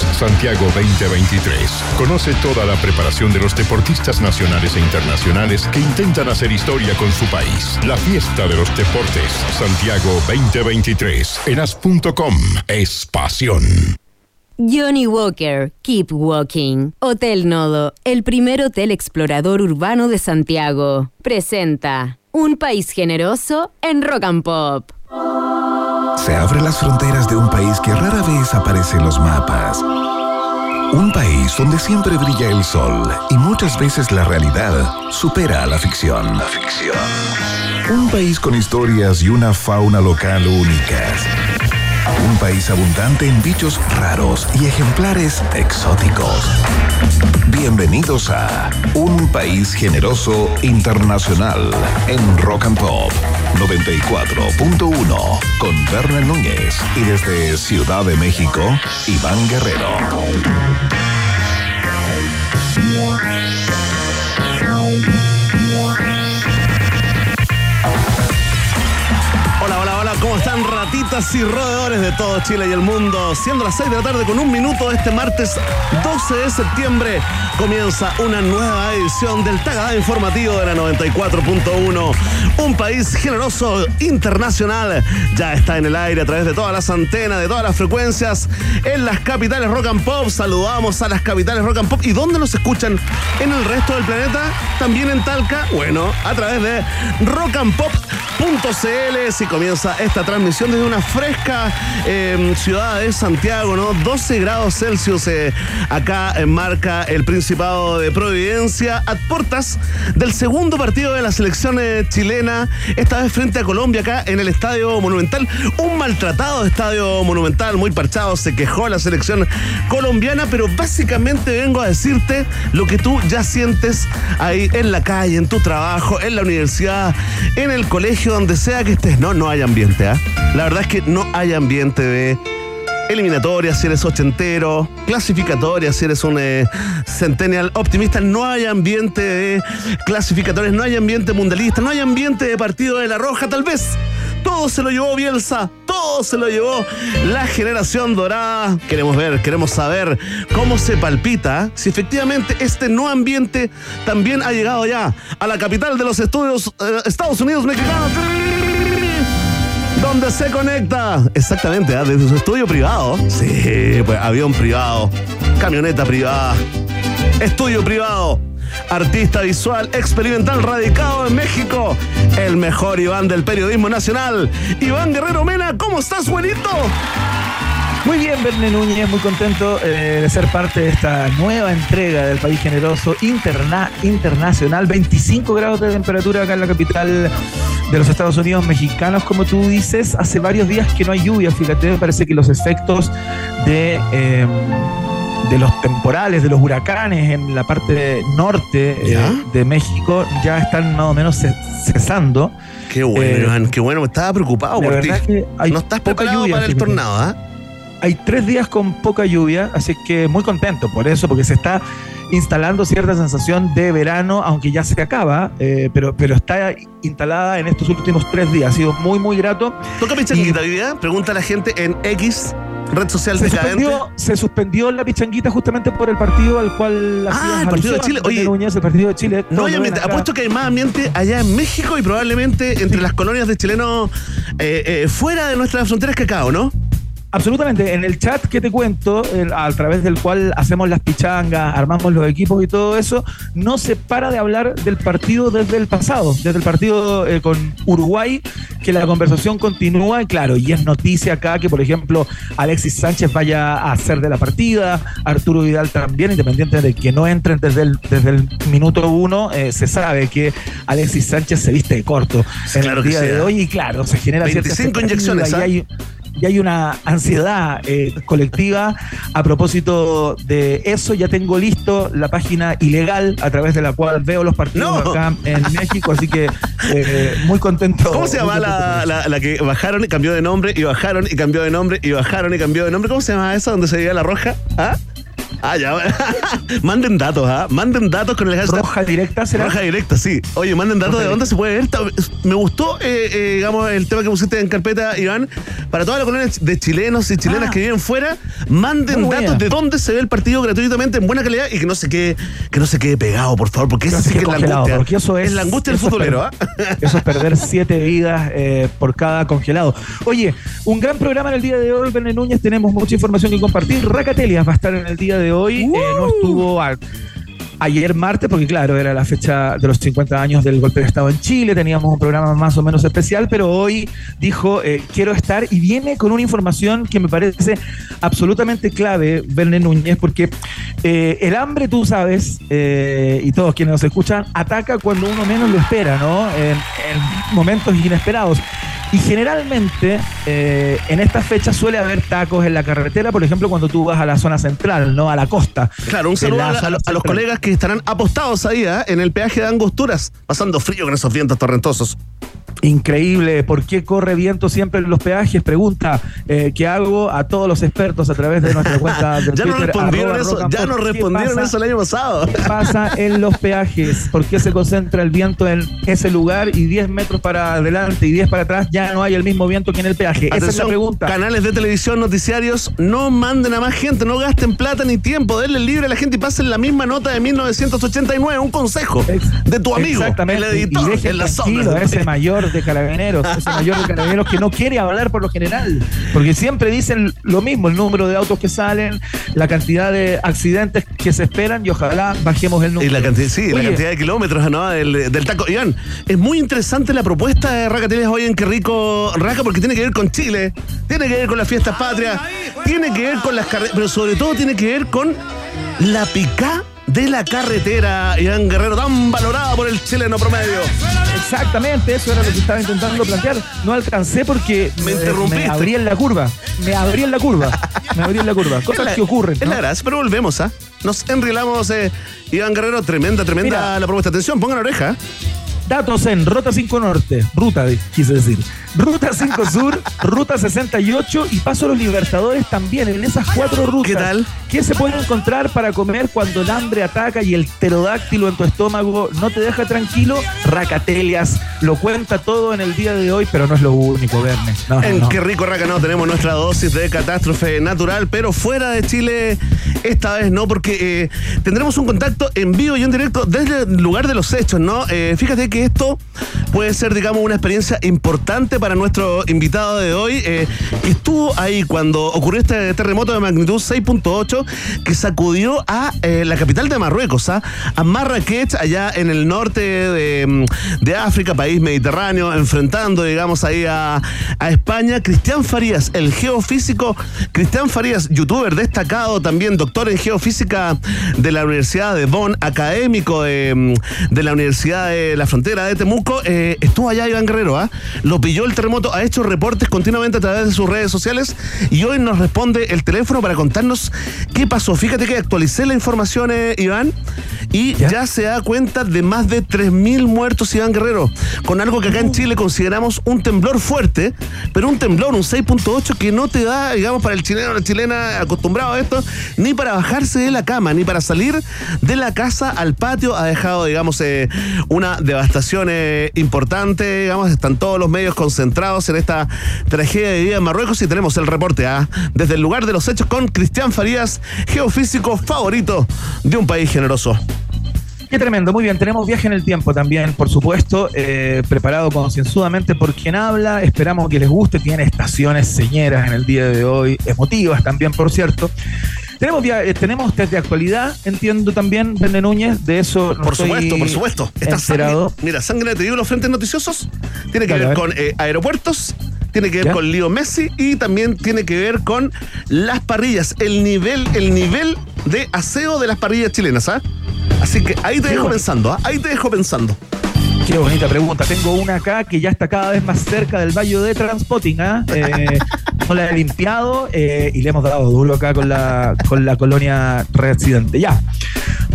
Santiago 2023. Conoce toda la preparación de los deportistas nacionales e internacionales que intentan hacer historia con su país. La fiesta de los deportes Santiago 2023 en as.com es pasión. Johnny Walker, Keep Walking. Hotel Nodo, el primer hotel explorador urbano de Santiago. Presenta Un país generoso en Rock and Pop. Se abren las fronteras de un país que rara vez aparece en los mapas. Un país donde siempre brilla el sol y muchas veces la realidad supera a la ficción. La ficción. Un país con historias y una fauna local únicas. Un país abundante en bichos raros y ejemplares exóticos. Bienvenidos a Un País Generoso Internacional en Rock and Pop 94.1 con Berna Núñez y desde Ciudad de México, Iván Guerrero. Hola, hola, hola, ¿cómo están y roedores de todo Chile y el mundo? Siendo las 6 de la tarde con un minuto este martes 12 de septiembre comienza una nueva edición del Tagada Informativo de la 94.1. Un país generoso internacional ya está en el aire a través de todas las antenas, de todas las frecuencias en las capitales rock and pop. Saludamos a las capitales rock and pop. ¿Y dónde nos escuchan? En el resto del planeta, también en Talca. Bueno, a través de rock and pop .cl si comienza esta transmisión desde una fresca eh, ciudad de Santiago, ¿no? 12 grados Celsius eh, acá marca el Principado de Providencia a puertas del segundo partido de la selección eh, chilena, esta vez frente a Colombia acá en el Estadio Monumental, un maltratado estadio monumental, muy parchado, se quejó la selección colombiana, pero básicamente vengo a decirte lo que tú ya sientes ahí en la calle, en tu trabajo, en la universidad, en el colegio donde sea que estés. No, no hay ambiente, ¿ah? La verdad es que no hay ambiente de eliminatoria si eres ochentero, clasificatoria si eres un eh, centennial optimista, no hay ambiente de clasificatorias, no hay ambiente mundialista, no hay ambiente de partido de la roja, tal vez. Todo se lo llevó Bielsa, todo se lo llevó la generación dorada. Queremos ver, queremos saber cómo se palpita si efectivamente este no ambiente también ha llegado ya a la capital de los estudios eh, Estados Unidos mexicanos donde se conecta. Exactamente, ¿ah? desde su estudio privado. Sí, pues avión privado, camioneta privada, estudio privado. Artista visual experimental radicado en México. El mejor Iván del periodismo nacional. Iván Guerrero Mena, ¿cómo estás, buenito? Muy bien, Verne Núñez, muy contento eh, de ser parte de esta nueva entrega del País Generoso interna internacional. 25 grados de temperatura acá en la capital de los Estados Unidos mexicanos, como tú dices. Hace varios días que no hay lluvia, fíjate, me parece que los efectos de... Eh, de los temporales, de los huracanes en la parte norte eh, de México ya están más o menos cesando. Qué bueno, eh, Iván, qué bueno, me estaba preocupado por ti. no estás preparado lluvia, para el tornado, ¿ah? Hay tres días con poca lluvia, así que muy contento por eso, porque se está instalando cierta sensación de verano, aunque ya se acaba, eh, pero, pero está instalada en estos últimos tres días. Ha sido muy, muy grato. ¿Toca pichanguita hoy día? Pregunta a la gente en X red social se suspendió, se suspendió la pichanguita justamente por el partido al cual ah el partido de Chile oye el partido de Chile no hay ambiente apuesto que hay más ambiente allá en México y probablemente entre las colonias de chilenos eh, eh, fuera de nuestras fronteras que acá, no Absolutamente. En el chat que te cuento, a través del cual hacemos las pichangas, armamos los equipos y todo eso, no se para de hablar del partido desde el pasado, desde el partido eh, con Uruguay, que la conversación continúa, y claro, y es noticia acá que, por ejemplo, Alexis Sánchez vaya a ser de la partida, Arturo Vidal también, independiente de que no entren desde el, desde el minuto uno, eh, se sabe que Alexis Sánchez se viste de corto en el día de ¿eh? hoy, y claro, se genera 25 inyecciones. Hay, y hay una ansiedad eh, colectiva. A propósito de eso, ya tengo listo la página ilegal a través de la cual veo los partidos acá en México, así que eh, muy contento. ¿Cómo se llama la, la, que bajaron y cambió de nombre y bajaron y cambió de nombre y bajaron y cambió de nombre? ¿Cómo se llama esa donde se veía la roja? ¿Ah? Ah, ya. manden datos, ¿ah? Manden datos con el hashtag. Roja directa será. Roja directa, sí. Oye, manden datos de dónde se puede ver. Me gustó, eh, eh, digamos, el tema que pusiste en carpeta, Iván. Para todas las colonias de chilenos y chilenas ah. que viven fuera, manden datos de dónde se ve el partido gratuitamente en buena calidad y que no se quede, que no se quede pegado, por favor, porque eso sí que es la angustia. Porque eso es, la angustia del futbolero, ¿ah? Eso es perder siete vidas eh, por cada congelado. Oye, un gran programa en el día de hoy, Berne Núñez. Tenemos mucha información que compartir. Racatelias va a estar en el día de hoy. Eh, no estuvo ayer martes, porque claro, era la fecha de los 50 años del golpe de Estado en Chile, teníamos un programa más o menos especial, pero hoy dijo, eh, quiero estar y viene con una información que me parece absolutamente clave, Verne Núñez, porque eh, el hambre, tú sabes, y todos quienes nos escuchan, ataca cuando uno menos lo espera, ¿no? en momentos inesperados. Y generalmente eh, en estas fechas suele haber tacos en la carretera, por ejemplo, cuando tú vas a la zona central, no a la costa. Claro, un saludo a, los colegas que estarán apostados ahí ¿eh? en el peaje de Angosturas, pasando frío con esos vientos torrentosos. Increíble, ¿por qué corre viento siempre en los peajes? Pregunta eh, que hago a todos los expertos a través de nuestra cuenta de ya Nos respondieron eso, ya nos respondieron eso el año pasado. ¿Qué pasa en los peajes? ¿Por qué se concentra el viento en ese lugar y 10 metros para adelante y 10 para atrás ya no hay el mismo viento que en el peaje? Esa es la pregunta. Canales de televisión, noticiarios, no manden a más gente, no gasten plata ni tiempo, denle libre a la gente y pasen la misma nota de 1989, un consejo de tu amigo, Exactamente. el editor, y en la ese mayor de carabineros, ese mayor de carabineros que no quiere hablar por lo general, porque siempre dicen lo mismo, el número de autos que salen, la cantidad de accidentes que se esperan y ojalá bajemos el número. Y la cantidad, sí, la cantidad de kilómetros ¿no? del, del, taco. Iván, es muy interesante la propuesta de Raca Tienes hoy en Qué Rico Raca porque tiene que ver con Chile, tiene que ver con las fiestas patrias, tiene que ver con las carreras, pero sobre todo tiene que ver con la picá de la carretera, Iván Guerrero, tan valorada por el chileno promedio. Exactamente, eso era lo que estaba intentando plantear. No alcancé porque me, interrumpí. Me abrí en la curva. Me abrí en la curva. Me abrí en la curva. Cosas que ocurren. Es la gracia, pero volvemos, ¿ah? Nos enrilamos, eh, Iván Guerrero. Tremenda, tremenda la propuesta. Atención, pongan la oreja. Datos en Ruta 5 Norte, Ruta, quise decir. Ruta 5 Sur, Ruta 68 y Paso a los Libertadores también en esas cuatro rutas. ¿Qué tal? ¿Qué se puede encontrar para comer cuando el hambre ataca y el pterodáctilo en tu estómago no te deja tranquilo? Racatelias. Lo cuenta todo en el día de hoy, pero no es lo único, Verne. en qué rico raca, no, tenemos nuestra dosis de catástrofe natural, pero fuera de Chile, esta vez no, porque eh, tendremos un contacto en vivo y en directo desde el lugar de los hechos, ¿no? Eh, fíjate que esto puede ser, digamos, una experiencia importante para nuestro invitado de hoy, eh, que estuvo ahí cuando ocurrió este terremoto de magnitud 6.8 que sacudió a eh, la capital de Marruecos, ¿ah? a Marrakech, allá en el norte mm, de, África, país mediterráneo, enfrentando, digamos, ahí a, España. Cristian Farías, el geofísico, Cristian Farías, youtuber destacado, también doctor en geofísica de la Universidad de Bonn, académico de, mm, la Universidad de la Frontera de Temuco, eh, estuvo allá Iván Guerrero, ¿ah? lo pilló el terremoto, ha hecho reportes continuamente a través de sus redes sociales y hoy nos responde el teléfono para contarnos qué pasó. Fíjate que actualicé la información, eh, Iván, y ¿Ya? se da cuenta de más de 3.000 muertos, Iván Guerrero, con algo que acá en uh. Chile consideramos un temblor fuerte, pero un temblor, un 6.8 que no te da, digamos, para el chileno o la chilena acostumbrado a esto, ni para bajarse de la cama, ni para salir de la casa al patio. Ha dejado, digamos, eh, una devastación eh, importante, digamos, están todos los medios concentrados centrados en esta tragedia de vida en Marruecos y tenemos el reporte ¿ah? desde el lugar de los hechos con Cristian Farías, geofísico favorito de un país generoso. Qué tremendo, muy bien. Tenemos viaje en el tiempo también, por supuesto, eh, preparado concienzudamente por quien habla. Esperamos que les guste. Tiene estaciones señeras en el día de hoy, emotivas también, por cierto. Tenemos, eh, tenemos test de actualidad, entiendo también, Vende Núñez, de eso. por supuesto, por supuesto. Está enterado. mira, sangre te digo los frentes noticiosos. Tiene que ver con eh, aeropuertos, tiene que ver con Leo Messi y también tiene que ver con las parrillas, el nivel, el nivel de aseo de las parrillas chilenas, ¿ah? Así que ahí te dejo pensando, ¿ah? ahí te dejo pensando. Qué bonita pregunta. Tengo una acá que ya está cada vez más cerca del Valle de Transpotting. ¿ah? Eh, no la he limpiado eh, y le hemos dado duro acá con la, con la colonia residente. Ya.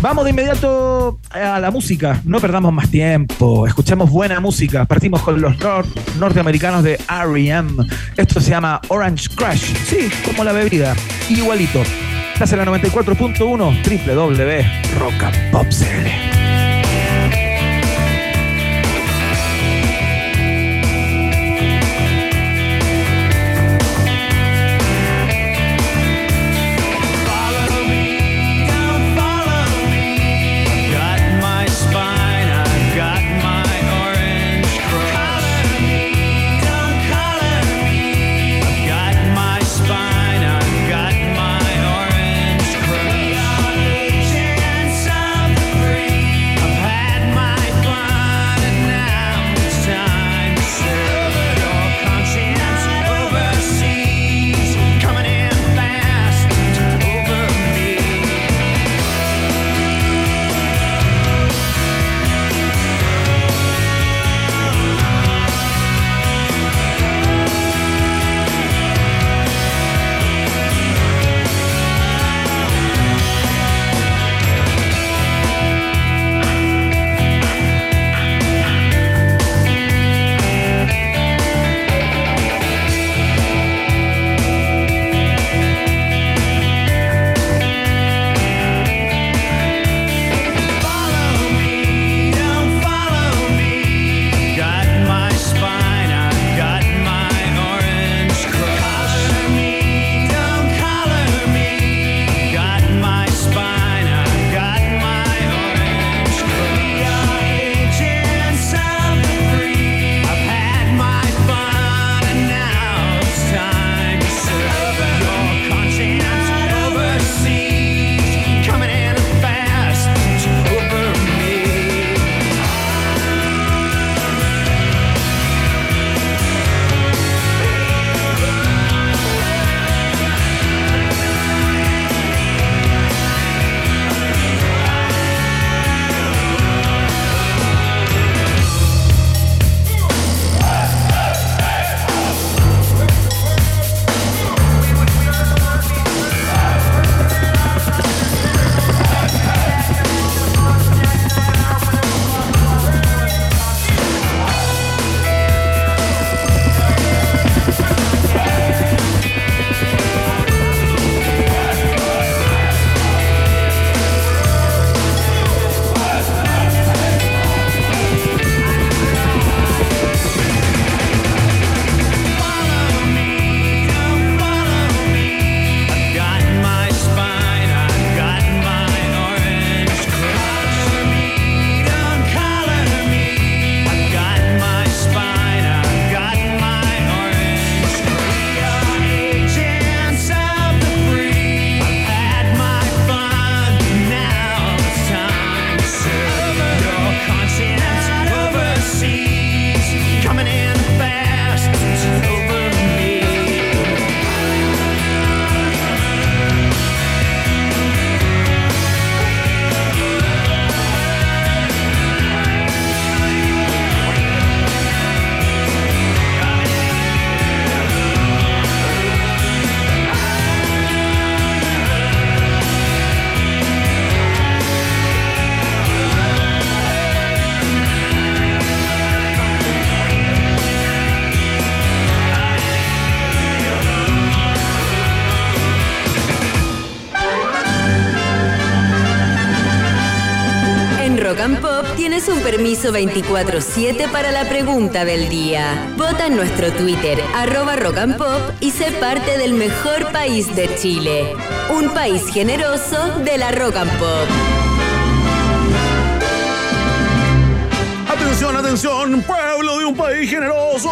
Vamos de inmediato a la música. No perdamos más tiempo. Escuchemos buena música. Partimos con los norteamericanos de R.E.M. Esto se llama Orange Crush. Sí, como la bebida. Igualito. Estás en la 94.1 www.rockandpopcl. permiso 24-7 para la pregunta del día. Vota en nuestro Twitter, arroba rock and pop, y sé parte del mejor país de Chile. Un país generoso de la rock and pop. Atención, atención, pueblo de un país generoso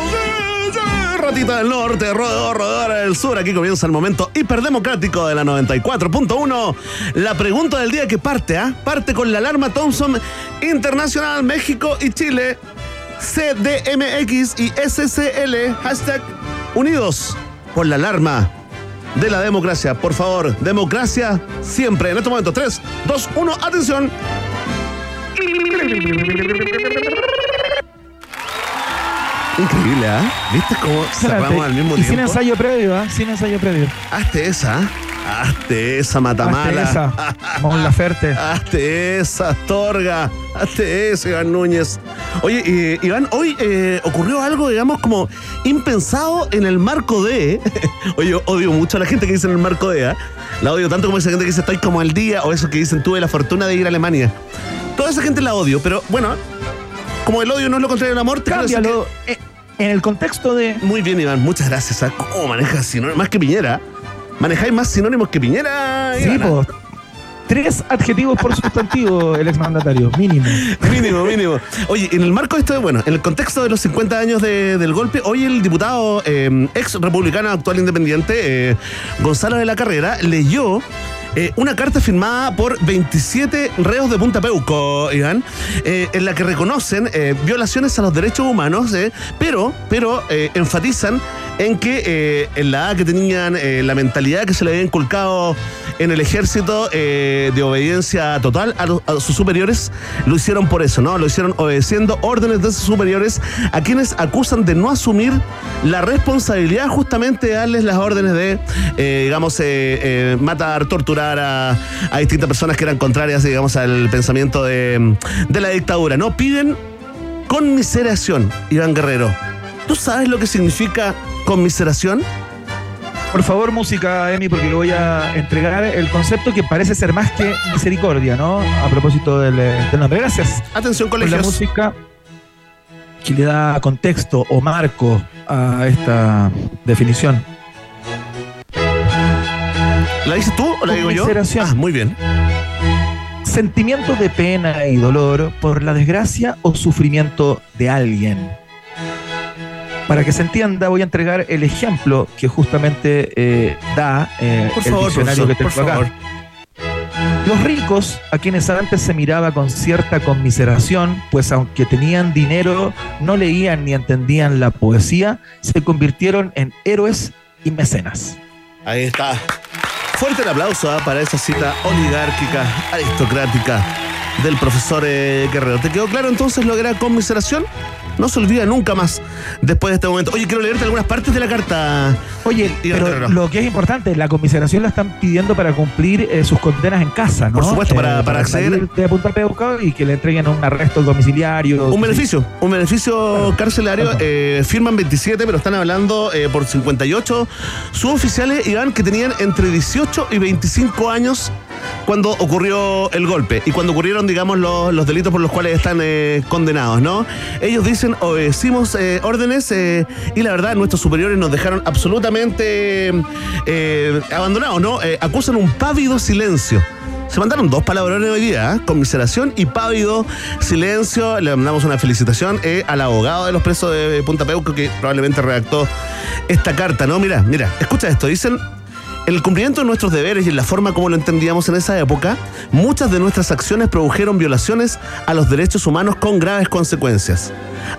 ratita del norte, rodador, rodadora del sur. Aquí comienza el momento hiperdemocrático de la 94.1. La pregunta del día que parte, ¿ah? Parte con la alarma Thompson Internacional México y Chile. CDMX y SCL. Hashtag unidos por la alarma de la democracia. Por favor, democracia siempre. En este momento, 3, 2, 1, atención. Increíble, ¿ah? ¿Viste cómo cerramos al mismo y tiempo? Sin ensayo previo, ¿ah? Sin ensayo previo. Hazte esa. Hazte esa, Matamala. Hazte esa, Mon Laferte. Hazte esa, Astorga. Hazte esa, Iván Núñez. Oye, eh, Iván, hoy eh, ocurrió algo, digamos, como impensado en el marco de. Oye, yo odio mucho a la gente que dice en el marco de. ¿ah? La odio tanto como esa gente que dice estoy como al día o eso que dicen tuve la fortuna de ir a Alemania. Toda esa gente la odio, pero bueno, como el odio no es lo contrario del amor, te Cámbialo que- eh, en el contexto de. Muy bien, Iván, muchas gracias. ¿ah? ¿Cómo manejas sinónimos? Más que Piñera. ¿Manejáis más sinónimos que Piñera? Sí, po. Tres adjetivos por sustantivo, el exmandatario, mínimo. Mínimo, mínimo. Oye, en el marco de esto, bueno, en el contexto de los 50 años de- del golpe, hoy el diputado eh, ex republicano, actual independiente, eh, Gonzalo de la Carrera, leyó eh, una carta firmada por 27 reos de Punta Peuco, Iván, eh, en la que reconocen eh, violaciones a los derechos humanos, pero, pero enfatizan en que eh, en la edad que tenían, eh, la mentalidad que se le había inculcado en el ejército eh, de obediencia total a, a sus superiores, lo hicieron por eso, ¿no? Lo hicieron obedeciendo órdenes de sus superiores a quienes acusan de no asumir la responsabilidad justamente de darles las órdenes de, digamos, matar, torturar a, a distintas personas que eran contrarias, digamos, al pensamiento de, de la dictadura, ¿no? Piden conmiseración, Iván Guerrero. ¿Tú sabes lo que significa conmiseración? Por favor, música, Emi, porque voy a entregar el concepto que parece ser más que misericordia, ¿no? A propósito del, eh, del nombre. Gracias Atención, por la colegios. música que le da contexto o marco a esta definición. ¿La dices tú o la digo yo? Conmiseración. Ah, muy bien. Sentimiento de pena y dolor por la desgracia o sufrimiento de alguien. Para que se entienda, voy a entregar el ejemplo que justamente eh, da eh, Por el favor, diccionario profesor, que por tengo acá. favor. Los ricos, a quienes antes se miraba con cierta conmiseración, pues aunque tenían dinero, no leían ni entendían la poesía, se convirtieron en héroes y mecenas. Ahí está. Fuerte el aplauso ah, para esa cita oligárquica, aristocrática del profesor eh, Guerrero. ¿Te quedó claro entonces lo que era conmiseración? No se olvida nunca más después de este momento. Oye, quiero leerte algunas partes de la carta. Oye, pero lo que es importante, la conmiseración la están pidiendo para cumplir eh, sus condenas en casa, ¿no? Por supuesto, para- para acceder- de Punta Peuca y que le entreguen un arresto domiciliario. Un beneficio, un beneficio carcelario. eh, firman 27, pero están hablando eh, por 58 suboficiales, Iván, que tenían entre 18 y 25 años cuando ocurrió el golpe y cuando ocurrieron, digamos, los, los delitos por los cuales están eh, condenados, ¿no? Ellos dicen, obedecimos eh, órdenes eh, y la verdad, nuestros superiores nos dejaron absolutamente abandonados, ¿no? Acusan un pávido silencio. Se mandaron dos palabrones hoy día, ¿eh? conmiseración y pávido silencio. Le mandamos una felicitación eh, al abogado de los presos de Punta Peuco que probablemente redactó esta carta, ¿no? Mira, mira, escucha esto. Dicen, en el cumplimiento de nuestros deberes y en la forma como lo entendíamos en esa época, muchas de nuestras acciones produjeron violaciones a los derechos humanos con graves consecuencias.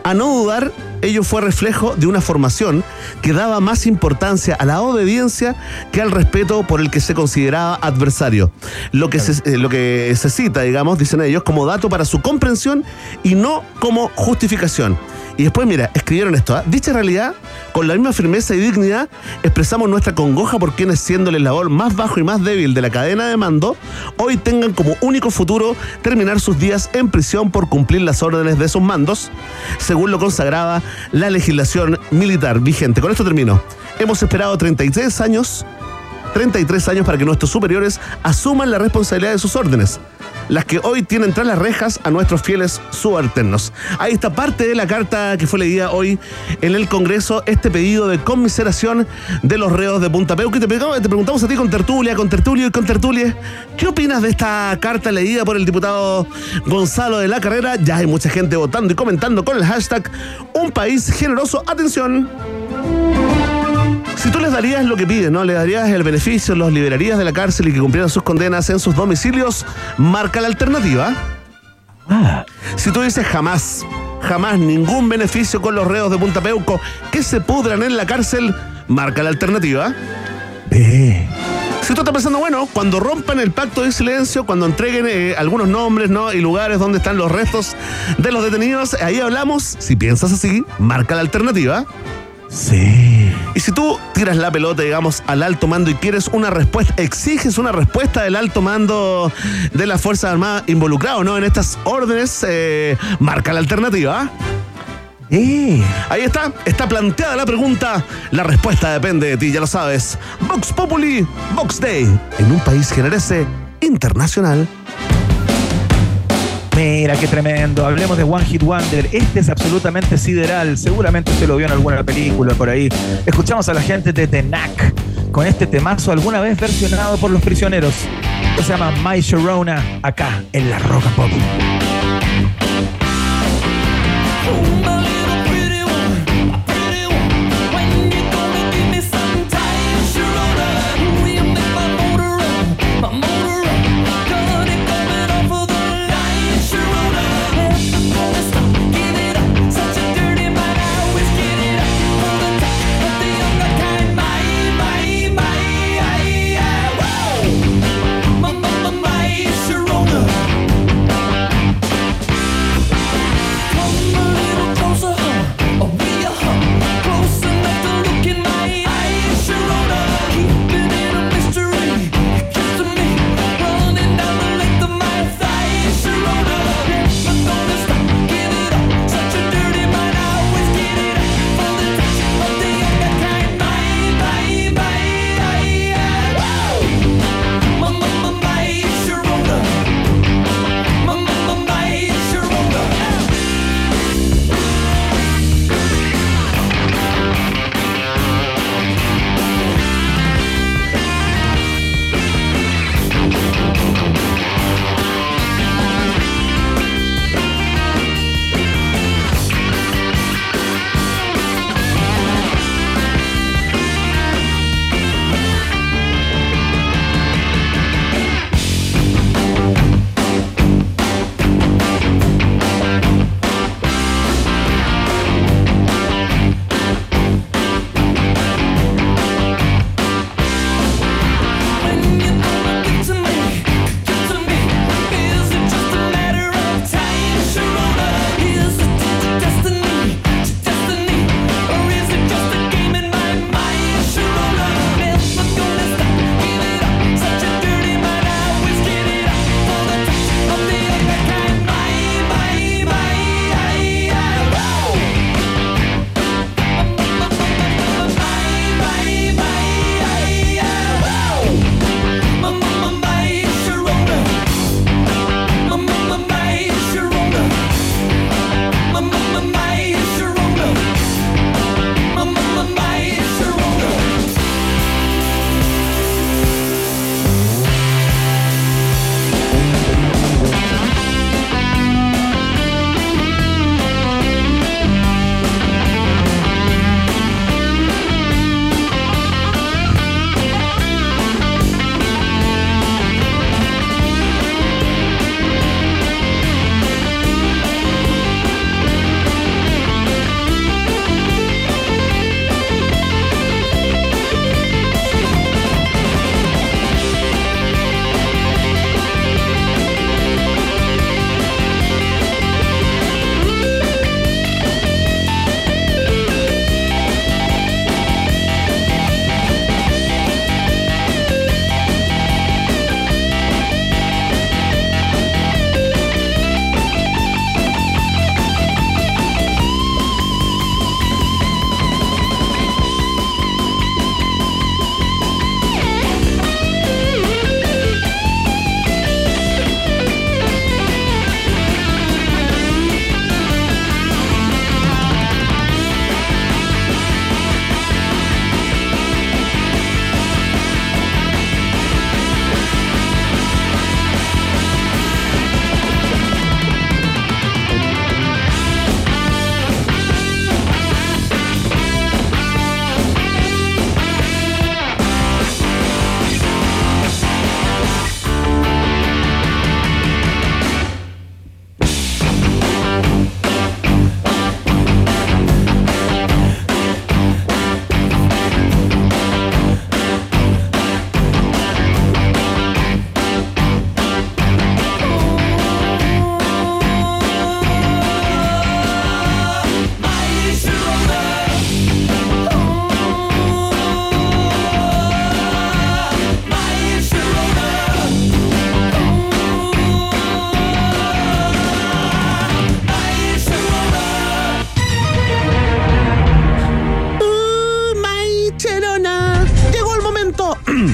A no dudar, ello fue reflejo de una formación que daba más importancia a la obediencia que al respeto por el que se consideraba adversario. Lo que, se, eh, lo que se cita, digamos, dicen ellos, como dato para su comprensión y no como justificación. Y después, mira, escribieron esto. ¿ah? Dicha realidad, con la misma firmeza y dignidad, expresamos nuestra congoja por quienes, siendo el eslabón más bajo y más débil de la cadena de mando, hoy tengan como único futuro terminar sus días en prisión por cumplir las órdenes de sus mandos, según lo consagraba la legislación militar vigente. Con esto termino. Hemos esperado 33 años 33 años para que nuestros superiores asuman la responsabilidad de sus órdenes, las que hoy tienen tras las rejas a nuestros fieles subalternos. Ahí está parte de la carta que fue leída hoy en el Congreso, este pedido de conmiseración de los reos de Punta te, preguntamos- te preguntamos a ti con tertulia, con tertulio y con tertulia, ¿qué opinas de esta carta leída por el diputado Gonzalo de la Carrera? Ya hay mucha gente votando y comentando con el hashtag Un País Generoso. Atención. Si tú les darías lo que piden, ¿no? Les darías el beneficio, los liberarías de la cárcel y que cumplieran sus condenas en sus domicilios, marca la alternativa. Ah, Si tú dices jamás, jamás ningún beneficio con los reos de Punta Peuco que se pudran en la cárcel, marca la alternativa. Si tú estás pensando, bueno, cuando rompan el pacto de silencio, cuando entreguen eh, algunos nombres ¿no? y lugares donde están los restos de los detenidos, ahí hablamos. Si piensas así, marca la alternativa. Sí. Y si tú tiras la pelota, digamos, al alto mando y quieres una respuesta, exiges una respuesta del alto mando de las Fuerzas Armadas involucrado, ¿no? En estas órdenes, eh, marca la alternativa. ¿ah? Eh. Ahí está, está planteada la pregunta. La respuesta depende de ti, ya lo sabes. Vox Populi, Vox Day, en un país generese internacional. Mira, qué tremendo. Hablemos de One Hit Wonder. Este es absolutamente sideral. Seguramente usted lo vio en alguna película por ahí. Escuchamos a la gente de The Knack con este temazo alguna vez versionado por los prisioneros. Se llama My Sharona acá en la Rock and Pop.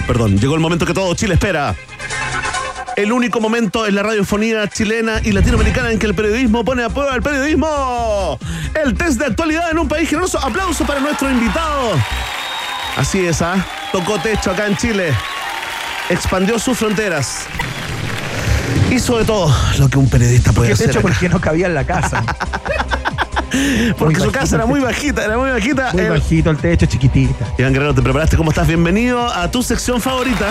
Perdón. Llegó el momento que todo Chile espera. El único momento en la radiofonía chilena y latinoamericana en que el periodismo pone a prueba el periodismo. El test de actualidad en un país generoso. Aplauso para nuestro invitado. Así es, ¿ah? Tocó techo acá en Chile. Expandió sus fronteras. Hizo de todo lo que un periodista puede ¿Qué hacer. techo acá. porque no cabía en la casa? Porque Muy su casa era muy bajita, era muy bajita. Muy El- bajito el techo, chiquitita. Iván Guerrero, ¿te preparaste? ¿Cómo estás? Bienvenido a tu sección favorita.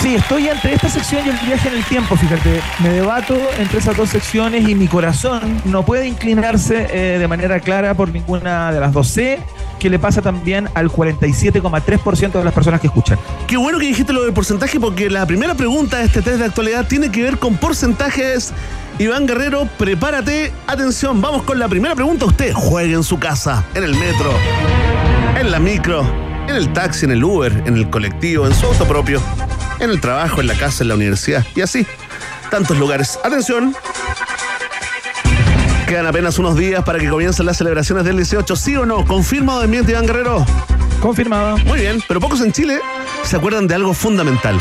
Sí, estoy entre esta sección y el viaje en el tiempo, fíjate. Me debato entre esas dos secciones y mi corazón no puede inclinarse eh, de manera clara por ninguna de las dos. Sé que le pasa también al 47,3% de las personas que escuchan. Qué bueno que dijiste lo del porcentaje porque la primera pregunta de este test de actualidad tiene que ver con porcentajes. Iván Guerrero, prepárate. Atención, vamos con la primera pregunta. Usted juegue en su casa, en el metro, en la micro, en el taxi, en el Uber, en el colectivo, en su auto propio, en el trabajo, en la casa, en la universidad y así. Tantos lugares. Atención. Quedan apenas unos días para que comiencen las celebraciones del 18. ¿Sí o no? ¿Confirma o desmiente Iván Guerrero? Confirmado. Muy bien, pero pocos en Chile se acuerdan de algo fundamental.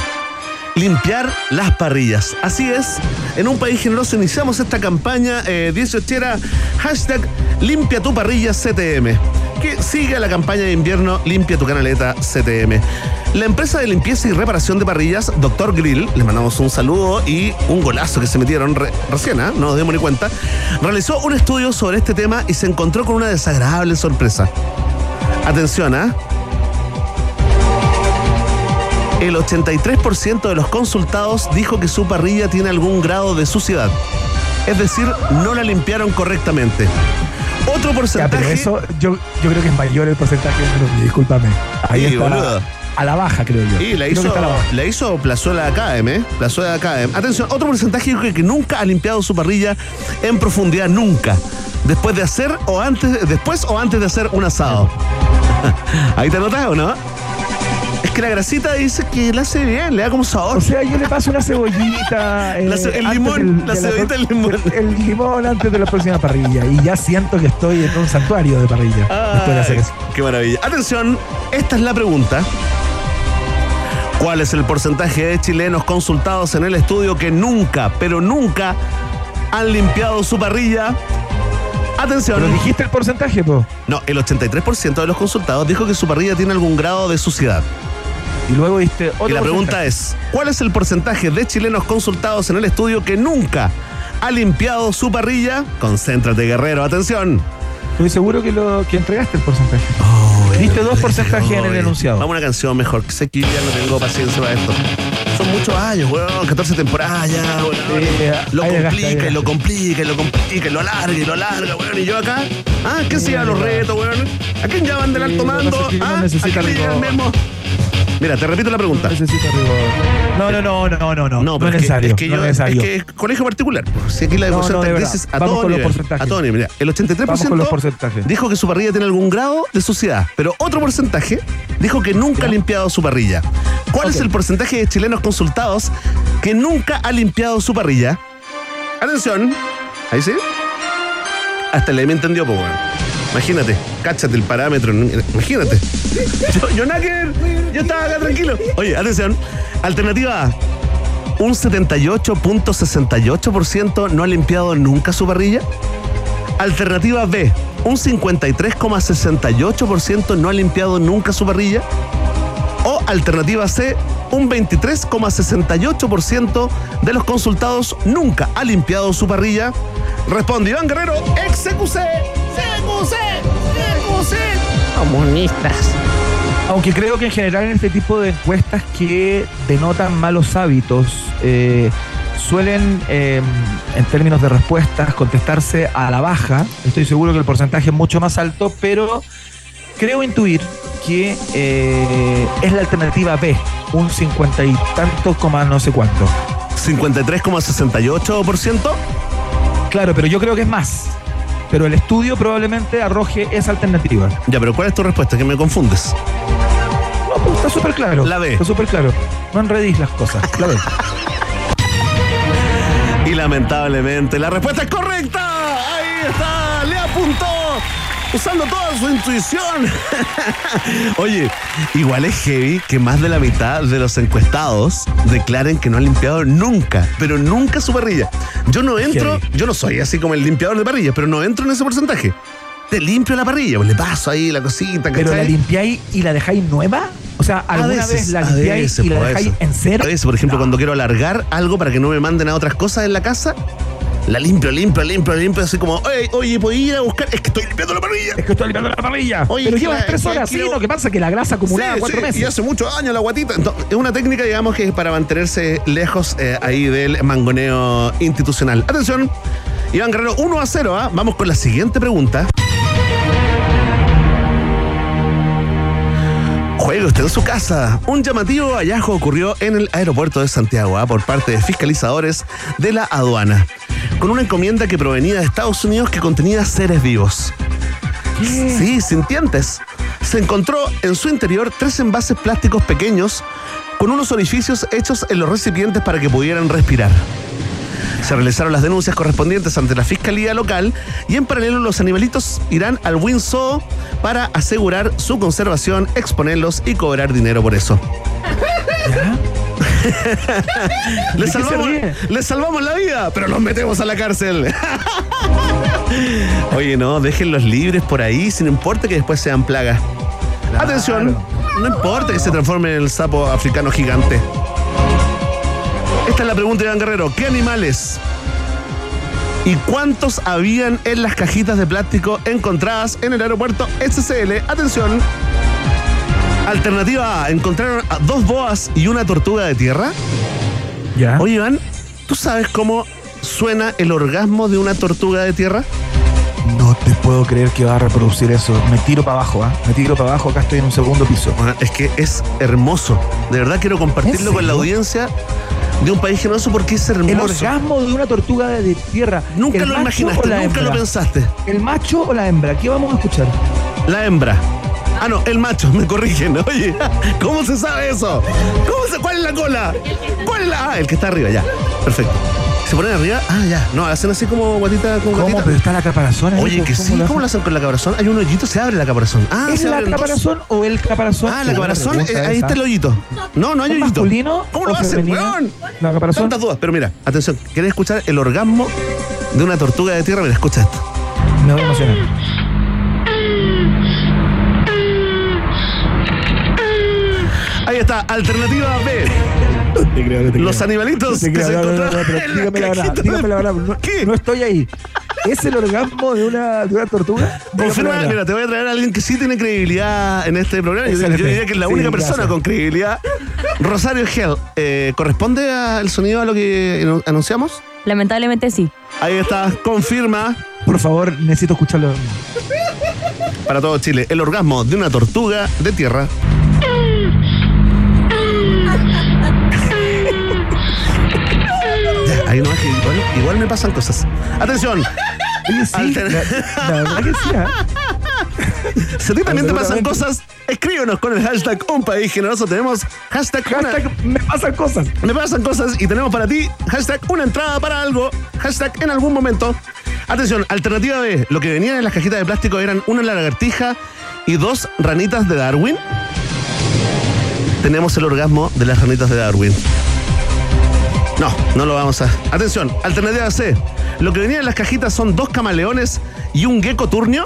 Limpiar las parrillas. Así es, en un país generoso iniciamos esta campaña eh, 18era hashtag limpia tu parrilla CTM, que sigue la campaña de invierno limpia tu canaleta CTM. La empresa de limpieza y reparación de parrillas, Dr. Grill, les mandamos un saludo y un golazo que se metieron re- recién, ¿ah? no nos dimos ni cuenta, realizó un estudio sobre este tema y se encontró con una desagradable sorpresa. Atención, ¿ah? El 83% de los consultados dijo que su parrilla tiene algún grado de suciedad. Es decir, no la limpiaron correctamente. Otro Ya, porcentaje. pero eso yo, yo creo que es mayor el porcentaje. pero discúlpame. Ahí Sí, está boludo. a la baja, creo yo. Y la hizo, la la hizo Plazuela Academy, ¿eh? Plazuela Academy. Atención, otro porcentaje dijo que, que nunca ha limpiado su parrilla en profundidad, nunca. Después de hacer o antes, después o antes de hacer un asado. Ahí te notas o no? Que la grasita dice que la hace bien, le da como sabor. O sea, yo le paso una cebollita. eh, La ce- el limón, del- la cebollita del limón. El, limón antes de la próxima parrilla. Y ya siento que estoy en un santuario de parrilla. después de hacer Ay, eso. Qué maravilla. Atención, esta es la pregunta. ¿Cuál es el porcentaje de chilenos consultados en el estudio que nunca, pero nunca han limpiado su parrilla? Atención. Pero dijiste el porcentaje, po. No, el 83% de los consultados dijo que su parrilla tiene algún grado de suciedad. Y luego diste otro y la pregunta porcentaje. es, ¿cuál es el porcentaje de chilenos consultados en el estudio que nunca ha limpiado su parrilla? Concéntrate, guerrero, atención. Estoy seguro que, lo, que entregaste el porcentaje. Diste dos porcentajes en el enunciado. Vamos a una canción mejor, que sé que ya no tengo paciencia para esto. Son muchos años, weón, 14 temporadas ya, weón. Sí, lo complica y lo complica y lo complica y lo alarga y lo alarga, weón. Y yo acá, ah, ¿quién se lleva los retos, weón? ¿A quién llaman del alto lo mando? ¿Ah? ¿A quién el memo? Mira, te repito la pregunta. Necesito. No, no, no, no, no, no. No, No, pero es es que- necesario. es que, no yo, es necesario. es que es colegio particular. pues, Si aquí la No, devoción no, de a Vamos todo con los nivel. porcentajes. A todo nivel. Mira, el 83% Vamos con los porcentajes. dijo que su parrilla tiene algún grado de suciedad, pero otro porcentaje dijo que nunca ha Ya. limpiado su parrilla. ¿Cuál es Ok. el porcentaje de chilenos consultados que nunca ha limpiado su parrilla? Atención. Ahí sí. Hasta el me entendió, pues, weón. Imagínate, cáchate el parámetro. Imagínate. Yo, yo Yo estaba acá tranquilo. Oye, atención. Alternativa A. Un 78.68% no ha limpiado nunca su parrilla. Alternativa B. Un 53,68% no ha limpiado nunca su parrilla. O alternativa C. Un 23,68% de los consultados nunca ha limpiado su parrilla. Responde Iván Guerrero, ex Comunistas. Aunque creo que en general en este tipo de encuestas que denotan malos hábitos, eh, suelen, eh, en términos de respuestas, contestarse a la baja. Estoy seguro que el porcentaje es mucho más alto, pero creo intuir que eh, es la alternativa B, un 50 y tanto, coma no sé cuánto. 53,68%. Claro, pero yo creo que es más. Pero el estudio probablemente arroje esa alternativa. Ya, pero ¿cuál es tu respuesta? Que me confundes. No, pues está súper claro. La B. Está súper claro. No enredís las cosas. La B. Y lamentablemente la respuesta es correcta. Ahí está. Le apuntó usando toda su intuición. Oye, igual es heavy que más de la mitad de los encuestados declaren que no han limpiado nunca, pero nunca su parrilla. Yo no entro, yo no soy así como el limpiador de parrillas, pero no entro en ese porcentaje. Te limpio la parrilla, pues le paso ahí la cosita. ¿Pero la ¿cachai? limpiáis y la dejáis nueva? O sea, ¿alguna veces, vez la limpiáis veces, y la por dejáis eso. en cero? A veces, por ejemplo, No. cuando quiero alargar algo para que no me manden a otras cosas en la casa, la limpio, limpio, limpio, limpio, así como, oye, oye, ¿puedo ir a buscar? Es que estoy limpiando la parrilla. Es que estoy limpiando la parrilla. Oye, Pero llevas tres horas, ¿sí? Lo que pasa es que la grasa acumulada Sí, cuatro sí, meses. Y hace muchos años la guatita. Entonces, es una técnica, digamos, que es para mantenerse lejos eh, ahí del mangoneo institucional. Atención, Iván Guerrero, 1 a 0. ¿ah? Vamos con la siguiente pregunta. Juegue usted en su casa. Un llamativo hallazgo ocurrió en el aeropuerto de Santiago ¿ah? por parte de fiscalizadores de la aduana, con una encomienda que provenía de Estados Unidos que contenía seres vivos. Sí, sintientes. Se encontró en su interior tres envases plásticos pequeños con unos orificios hechos en los recipientes para que pudieran respirar. Se realizaron las denuncias correspondientes ante la fiscalía local y en paralelo los animalitos irán al Winso para asegurar su conservación, exponerlos y cobrar dinero por eso. ¿De Les salvamos la vida, pero los metemos a la cárcel. Oye, no, déjenlos libres por ahí, sin importa que después sean plagas. Atención, no importa que se transforme en el sapo africano gigante. Esta es la pregunta de Iván Guerrero. ¿Qué animales y cuántos habían en las cajitas de plástico encontradas en el aeropuerto SCL? Atención. Alternativa A, encontraron a dos boas y una tortuga de tierra. Ya. Oye, Iván, ¿tú sabes cómo suena el orgasmo de una tortuga de tierra? No te puedo creer que va a reproducir eso. Me tiro para abajo, ¿ah? Me tiro para abajo. Acá estoy en un segundo piso. Bueno, es que es hermoso. De verdad quiero compartirlo ¿En con la audiencia de un país generoso porque es El hermoso. orgasmo de una tortuga de tierra. Nunca ¿El lo imaginaste, nunca lo pensaste. ¿El macho o la hembra? ¿Qué vamos a escuchar? La hembra. Ah, no, el macho, me corrigen. Oye, ¿cómo se sabe eso? ¿Cómo se, ¿Cuál es la cola? ¿Cuál es la.? Ah, el que está arriba, ya. Perfecto. ¿Se ponen arriba? Ah, ya. No, hacen así como guatita con ¿Cómo? Pero está la caparazón ahí, Oye, que ¿cómo sí, lo ¿cómo lo hacen? con la caparazón? Hay un hoyito, se abre la caparazón. Ah, ¿Es se la abren dos. caparazón o el caparazón? Ah, la caparazón, eh, ahí está el hoyito. No, no hay ¿Es hoyito. masculino ¿Cómo o lo hacen, femenino? weón? La caparazón. Tantas dudas, pero mira, atención, ¿querés escuchar el orgasmo de una tortuga de tierra? Mira, escucha esto. Me voy a emocionar. Ahí está, alternativa B. Te creo, no te Los creo. animalitos Te que creo, se no, no, no, encontraron pero en dígame la verdad, dígame de- la verdad. No, ¿Qué? no estoy ahí. ¿Es el orgasmo de una, de una tortuga? Confirma, mira, te voy a traer a alguien que sí tiene credibilidad en este programa. Yo, diría que es la Sí, única persona gracias. con credibilidad. Rosario Gel, eh, ¿corresponde al sonido a lo que anunciamos? Lamentablemente sí. Ahí está, confirma Por favor, necesito escucharlo. para todo Chile el orgasmo de una tortuga de tierra. Igual, me pasan cosas. Atención, Oye, sí, Alter- la, la verdad que sí, ¿ah? si a ti también te pasan cosas, escríbenos con el hashtag Un País Generoso. Tenemos hashtag, una- Hashtag me pasan cosas. Me pasan cosas y tenemos para ti hashtag una entrada para algo, hashtag en algún momento. Atención, alternativa B, lo que venían en las cajitas de plástico eran una lagartija y dos ranitas de Darwin. Tenemos el orgasmo de las ranitas de Darwin. No, no lo vamos a. Atención, alternativa C. Lo que venía en las cajitas son dos camaleones y un gecko turnio.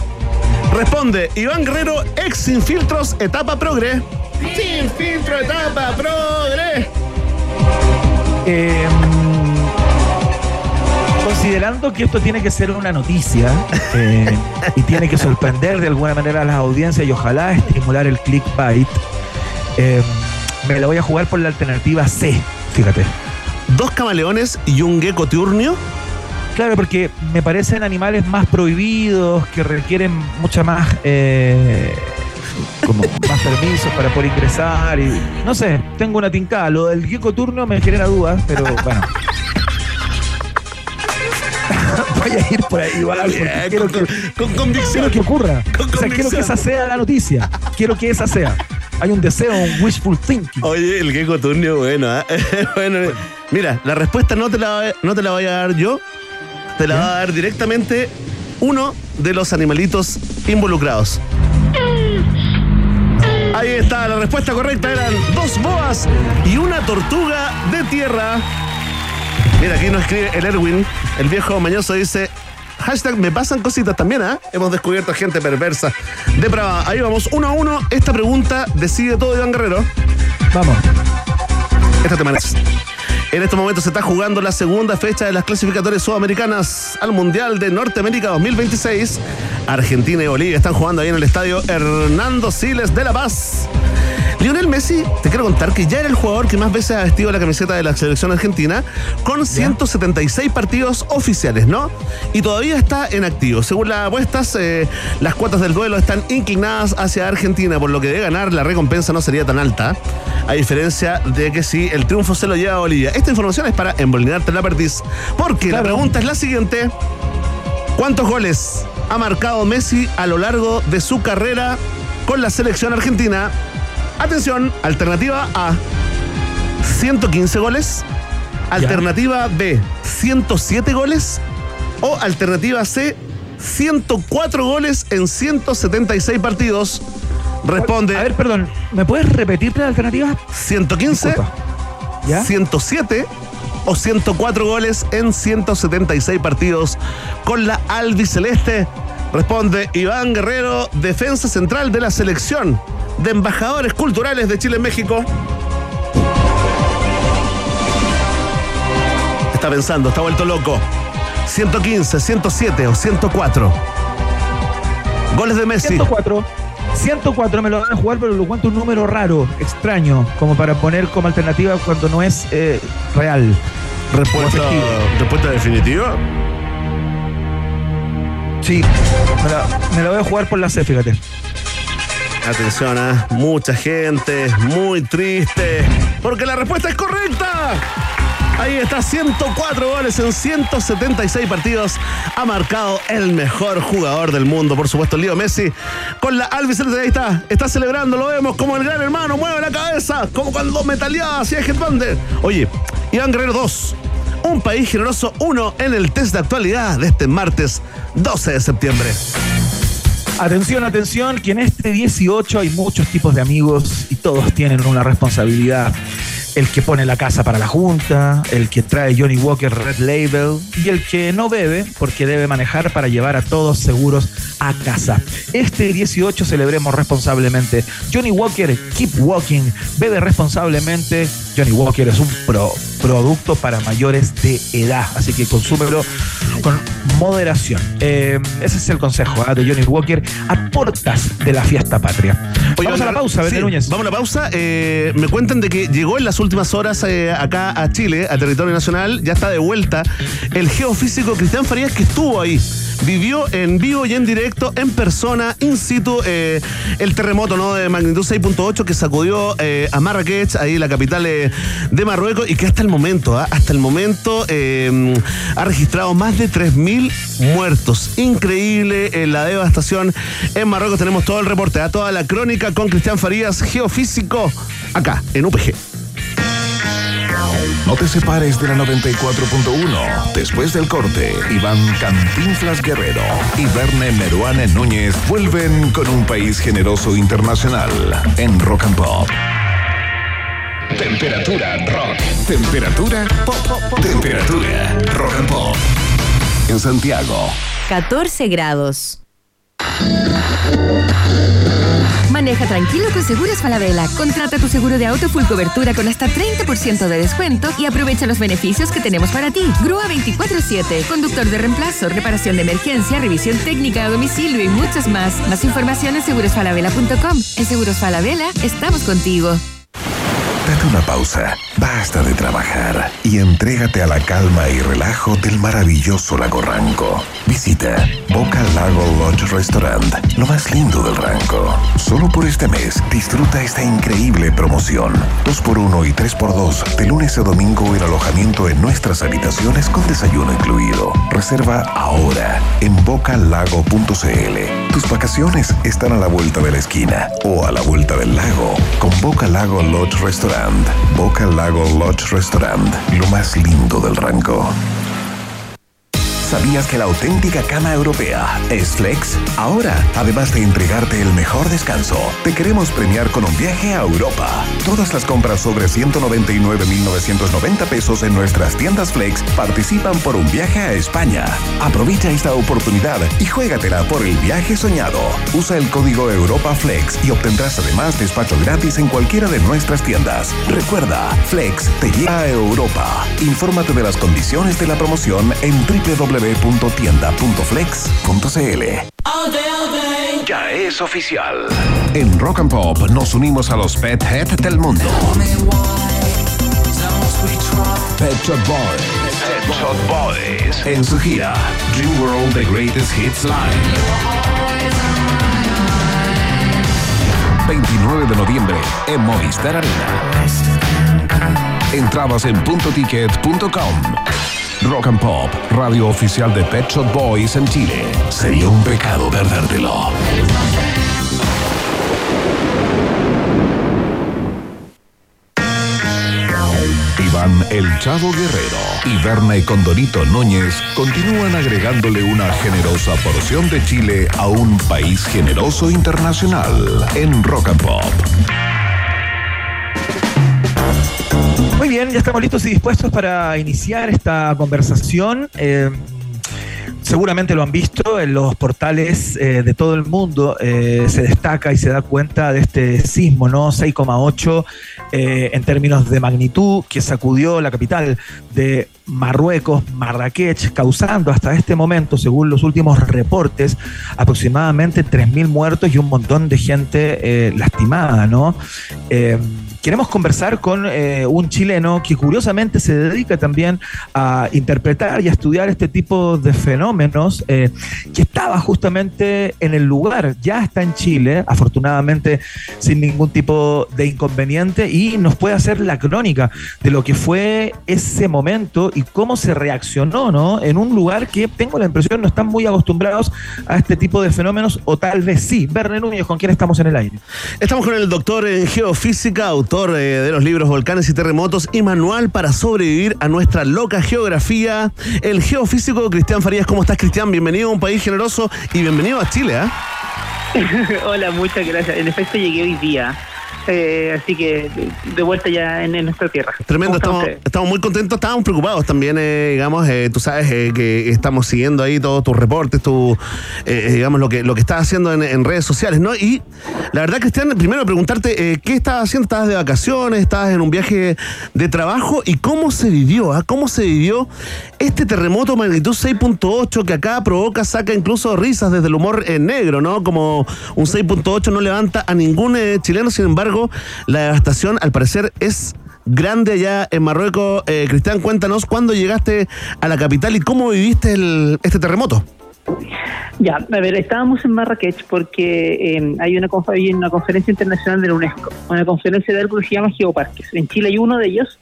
Responde Iván Guerrero, ex sin filtros, etapa progre. Sin filtro, etapa progre. Eh, considerando que esto tiene que ser una noticia eh, y tiene que sorprender de alguna manera a las audiencias y ojalá estimular el clickbait, eh, me la voy a jugar por la alternativa C, fíjate. Dos camaleones y un gecko turnio. Claro, porque me parecen animales más prohibidos, que requieren mucha más, eh, como más permisos para poder ingresar y no sé, tengo una tincada. Lo del gecko turno me genera dudas, pero bueno. Voy a ir por ahí igual, Bien, quiero con, que, con- con convicción. quiero que ocurra. Con O sea, quiero que esa sea la noticia. Quiero que esa sea. Hay un deseo, un wishful thinking. Oye, el gecko turnio, bueno, ¿ah? bueno, mira, la respuesta no te la, no te la voy a dar yo, te la va a dar directamente uno de los animalitos involucrados. Ahí está, la respuesta correcta eran dos boas y una tortuga de tierra. Mira, aquí nos escribe el Erwin, el viejo mañoso dice, hashtag me pasan cositas también, ¿ah? Hemos descubierto gente perversa. De brava, ahí vamos, uno a uno. Esta pregunta decide todo Iván Guerrero. Vamos. Esta te. En estos momentos se está jugando la segunda fecha de las clasificatorias sudamericanas al Mundial de Norteamérica 2026. Argentina y Bolivia están jugando ahí en el estadio Hernando Siles de La Paz. Lionel Messi, te quiero contar que ya era el jugador que más veces ha vestido la camiseta de la selección argentina con 176 partidos oficiales, ¿no? Y todavía está en activo. Según las apuestas, eh, las cuotas del duelo están inclinadas hacia Argentina, por lo que de ganar la recompensa no sería tan alta, a diferencia de que si el triunfo se lo lleva a Bolivia. Esta información es para embolinarte la perdiz, porque la pregunta es la siguiente. ¿Cuántos goles ha marcado Messi a lo largo de su carrera con la selección argentina? Atención, alternativa A, 115 goles. Alternativa B, 107 goles. O alternativa C, 104 goles en 176 partidos. Responde. A ver, perdón, ¿me puedes repetir la alternativa? 115, Disculpa. ¿Ya? 107 o 104 goles en 176 partidos con la albiceleste. Responde Iván Guerrero, defensa central de la selección de embajadores culturales de Chile en México. Está pensando, está vuelto loco. 115, 107 o 104. Goles de Messi. 104. 104 me lo van a jugar, pero lo cuento un número raro, extraño, como para poner como alternativa cuando no es eh, real. Respuesta, respuesta definitiva. Sí, me la, me la voy a jugar por la C, fíjate. Atención, ¿ah? mucha gente, muy triste, porque la respuesta es correcta. Ahí está, 104 goles en 176 partidos. Ha marcado el mejor jugador del mundo, por supuesto, Leo Messi. Con la Alvis ahí está, está celebrando, lo vemos como el gran hermano, mueve la cabeza, como cuando metaleaba hacia Headbander. Oye, Iván Guerrero 2, un país generoso 1 en el test de actualidad de este martes 12 de septiembre. Atención, atención, que en este 18 hay muchos tipos de amigos y todos tienen una responsabilidad. El que pone la casa para la junta, el que trae Johnny Walker Red Label y el que no bebe porque debe manejar para llevar a todos seguros a casa. Este 18 celebremos responsablemente. Johnny Walker, keep walking, bebe responsablemente. Johnny Walker es un pro- producto para mayores de edad, así que consúmelo con moderación. Eh, ese es el consejo ¿ah? de Johnny Walker a portas de la fiesta patria. Oye, Vamos a la pausa, sí, Núñez. Vamos a la pausa. Eh, me cuentan de que llegó en las últimas horas eh, acá a Chile, a territorio nacional. Ya está de vuelta el geofísico Cristian Farías que estuvo ahí. Vivió en vivo y en directo, en persona, in situ, eh, el terremoto ¿no? de magnitud 6.8 que sacudió eh, a Marrakech, ahí la capital eh, de Marruecos, y que hasta el momento, ¿ah? hasta el momento eh, ha registrado más de 3.000 muertos. Increíble la devastación en Marruecos. Tenemos todo el reporte, ¿ah? toda la crónica con Cristian Farías, geofísico, acá en UPG. No te separes de la 94.1. Después del corte, Iván Cantinflas Guerrero y Verne Meruane Núñez vuelven con un país generoso internacional en Rock and Pop. Temperatura rock. Temperatura pop. Temperatura rock and pop. En Santiago. 14 grados. Maneja tranquilo con Seguros Falabella. Contrata tu seguro de auto full cobertura con hasta 30% de descuento y aprovecha los beneficios que tenemos para ti. Grúa 24-7, conductor de reemplazo, reparación de emergencia, revisión técnica a domicilio y muchos más. Más información en segurosfalabella.com. En Seguros Falabella estamos contigo. Date una pausa, basta de trabajar y entrégate a la calma y relajo del maravilloso lago Ranco. Visita Boca Lago Lodge Restaurant, lo más lindo del Ranco. Solo por este mes disfruta esta increíble promoción. 2x1 y 3x2 de lunes a domingo el alojamiento en nuestras habitaciones con desayuno incluido. Reserva ahora en bocalago.cl. Tus vacaciones están a la vuelta de la esquina o a la vuelta del lago con Boca Lago Lodge Restaurant. Boca Lago Lodge Restaurant, lo más lindo del ranco. ¿Sabías que la auténtica cama europea es Flex? Ahora, además de entregarte el mejor descanso, te queremos premiar con un viaje a Europa. Todas las compras sobre 199.990 pesos en nuestras tiendas Flex participan por un viaje a España. Aprovecha esta oportunidad y juégatela por el viaje soñado. Usa el código EuropaFlex y obtendrás además despacho gratis en cualquiera de nuestras tiendas. Recuerda, Flex te lleva a Europa. Infórmate de las condiciones de la promoción en www.tienda.flex.cl. Ya es oficial. En Rock and Pop nos unimos a los Pet Head del mundo. Pet Shop Boys. Pet Shop Boys. En su gira Dream World The Greatest Hits Live. 29 de noviembre en Movistar Arena. Entradas en puntoticket.com. Rock and Pop, radio oficial de Pet Shop Boys en Chile. Sería un pecado perdértelo. Iván El Chavo Guerrero y Berna y Condorito Núñez continúan agregándole una generosa porción de Chile a un país generoso internacional en Rock and Pop. Muy bien, ya estamos listos y dispuestos para iniciar esta conversación. Eh, seguramente lo han visto en los portales eh, de todo el mundo, eh, se destaca y se da cuenta de este sismo, ¿no? 6,8 eh, en términos de magnitud que sacudió la capital de Marruecos, Marrakech, causando hasta este momento, según los últimos reportes, aproximadamente 3.000 muertos y un montón de gente lastimada, ¿no? Queremos conversar con eh, un chileno que curiosamente se dedica también a interpretar y a estudiar este tipo de fenómenos, eh, que estaba justamente en el lugar, ya está en Chile, afortunadamente sin ningún tipo de inconveniente, y nos puede hacer la crónica de lo que fue ese momento y cómo se reaccionó, ¿no? En un lugar que tengo la impresión no están muy acostumbrados a este tipo de fenómenos, o tal vez sí. Verne Núñez, ¿con quién estamos en el aire? Estamos con el doctor en geofísica, autor eh, de los libros Volcanes y Terremotos y Manual para sobrevivir a nuestra loca geografía, el geofísico Cristian Farías. ¿Cómo estás, Cristian? Bienvenido a un país generoso y bienvenido a Chile. ¿eh? Hola, muchas gracias. En efecto, llegué hoy día. Eh, así que de vuelta ya en, nuestra tierra. Tremendo, estamos, estamos, muy contentos, estábamos preocupados también, eh, digamos, eh, tú sabes que estamos siguiendo ahí todos tus reportes, tu, digamos, lo que, lo que estás haciendo en, redes sociales, ¿no? Y la verdad, Cristian, primero preguntarte, ¿qué estabas haciendo? ¿Estabas de vacaciones? ¿Estabas en un viaje de trabajo? ¿Y cómo se vivió? Ah? ¿Cómo se vivió este terremoto magnitud 6.8 que acá provoca, saca incluso risas desde el humor negro, ¿no? Como un 6.8 no levanta a ningún chileno, sin embargo, la devastación al parecer es grande allá en Marruecos. Eh, Cristian, cuéntanos cuándo llegaste a la capital y cómo viviste este terremoto. Ya, a ver, estábamos en Marrakech porque em, hay, una, hay una conferencia internacional de la UNESCO, una conferencia de algo que se llama Geoparques. En Chile hay uno de ellos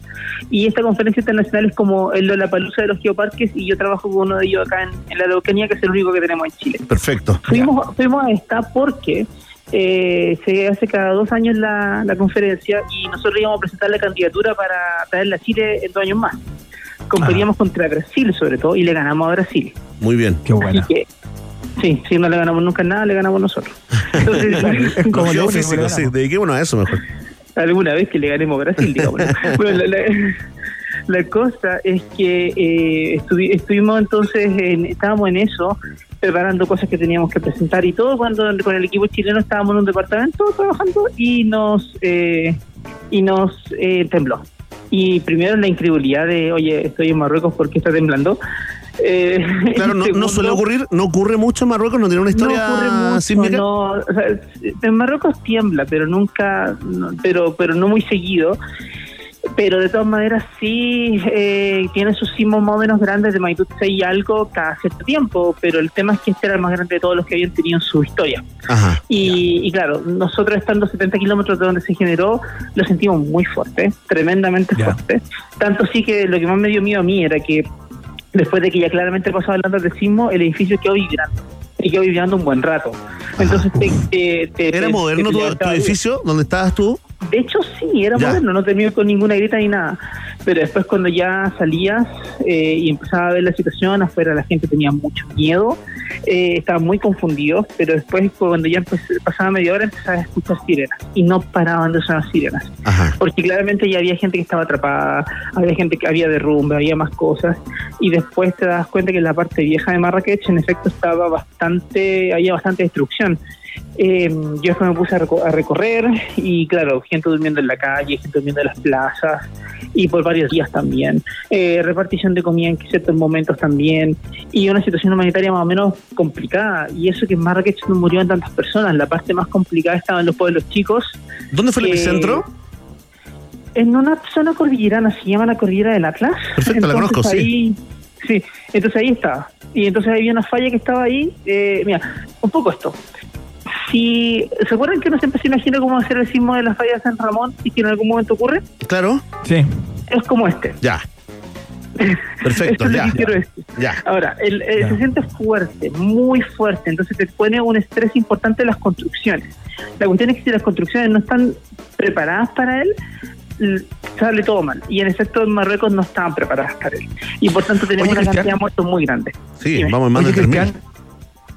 y esta conferencia internacional es como el la palusa de los geoparques y yo trabajo con uno de ellos acá en, la Araucanía, que es el único que tenemos en Chile. Perfecto. Fuimos, fuimos a esta porque eh, se hace cada dos años la, conferencia y nosotros íbamos a presentar la candidatura para traerla a Chile en dos años más. Competíamos contra Brasil sobre todo y le ganamos a Brasil. Muy bien. Qué bueno. sí, si no le ganamos nunca nada, le ganamos nosotros. Entonces, como lo físico, sí, dediquémonos a eso mejor. Alguna vez que le ganemos a Brasil, digamos. bueno, la, cosa es que eh, estuvimos entonces, en, estábamos en eso preparando cosas que teníamos que presentar y todo cuando con el equipo chileno estábamos en un departamento trabajando y nos eh, y nos eh, tembló. Y primero la incredulidad de oye estoy en Marruecos porque está temblando eh, claro, no, suele ocurrir, no ocurre mucho en Marruecos, no tiene una historia no en Marruecos tiembla, pero nunca, pero pero no muy seguido pero de todas maneras sí eh, tiene sus sismos más o menos grandes de magnitud 6 y algo cada cierto tiempo, pero el tema es que este era el más grande de todos los que habían tenido en su historia. y, claro, nosotros estando a 70 kilómetros de donde se generó, lo sentimos muy fuerte, tremendamente fuerte. Tanto sí que lo que más me dio miedo a mí era que después de que ya claramente pasaba hablando de sismo, el edificio quedó vibrando. Y quedó vibrando un buen rato. Entonces, ¿Era moderno tu, edificio donde estabas tú? De hecho, sí, era Ya. moderno, no terminó con ninguna grita ni nada. Pero después cuando ya salías eh, y empezaba a ver la situación, afuera la gente tenía mucho miedo, eh, estaban muy confundidos, pero después cuando ya pasaba media hora empezaba a escuchar sirenas y no paraban de sonar sirenas. Ajá. Porque claramente ya había gente que estaba atrapada, había gente que había derrumbe, había más cosas, y después te das cuenta que en la parte vieja de Marrakech en efecto estaba bastante, había bastante destrucción. Eh, yo después me puse a, reco- a recorrer y claro, gente durmiendo en la calle, gente durmiendo en las plazas y por varios días también. Eh, repartición de comida en ciertos momentos también y una situación humanitaria más o menos complicada. Y eso que en Marrakech no murieron tantas personas, la parte más complicada estaba en los pueblos chicos. ¿Dónde fue el Eh, epicentro? En una zona cordillerana, se llama la cordillera del Atlas. Perfecto, la conozco, sí. ahí, sí. entonces ahí estaba. Y entonces había una falla que estaba ahí. Eh, mira, un poco esto. Si, ¿Se acuerdan que uno siempre se imagina cómo va a ser el sismo de la falla de San Ramón y que en algún momento ocurre? Claro. Sí. Es como este. Ya. Perfecto, Esto es lo ya. que quiero decir. Ya. Ahora, el, el- Ya. se siente fuerte, muy fuerte, entonces te pone un estrés importante en las construcciones. La cuestión es que si las construcciones no están preparadas para él, sale todo mal. Y en efecto en Marruecos no estaban preparadas para él. Y por tanto tenemos Oye, una Cristian. cantidad de muertos muy grande. Sí, Dime. vamos en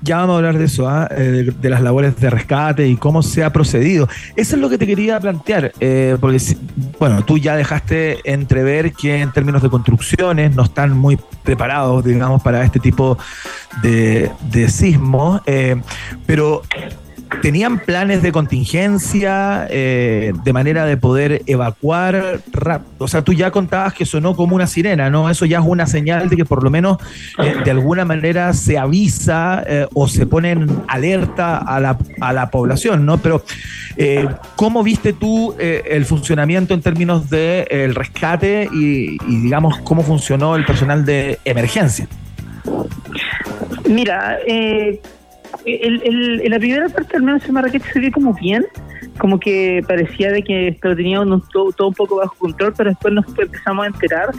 ya vamos a hablar de eso, ¿ah? Eh, de, las labores de rescate y cómo se ha procedido. Eso es lo que te quería plantear, eh, porque, bueno, tú ya dejaste entrever que en términos de construcciones no están muy preparados, digamos, para este tipo de, de sismos, eh, pero ¿tenían planes de contingencia eh, de manera de poder evacuar? rap- O sea, tú ya contabas que sonó como una sirena, ¿no? Eso ya es una señal de que por lo menos eh, de alguna manera se avisa eh, o se pone en alerta a la, a la población, ¿no? Pero, ¿cómo viste tú el funcionamiento en términos del de, rescate y, y, digamos, cómo funcionó el personal de emergencia? Mira, eh, el, el- en la primera parte al menos en Marrakech se vio como bien, como que parecía de que esto tenía un- todo, todo un poco bajo control, pero después nos empezamos a enterar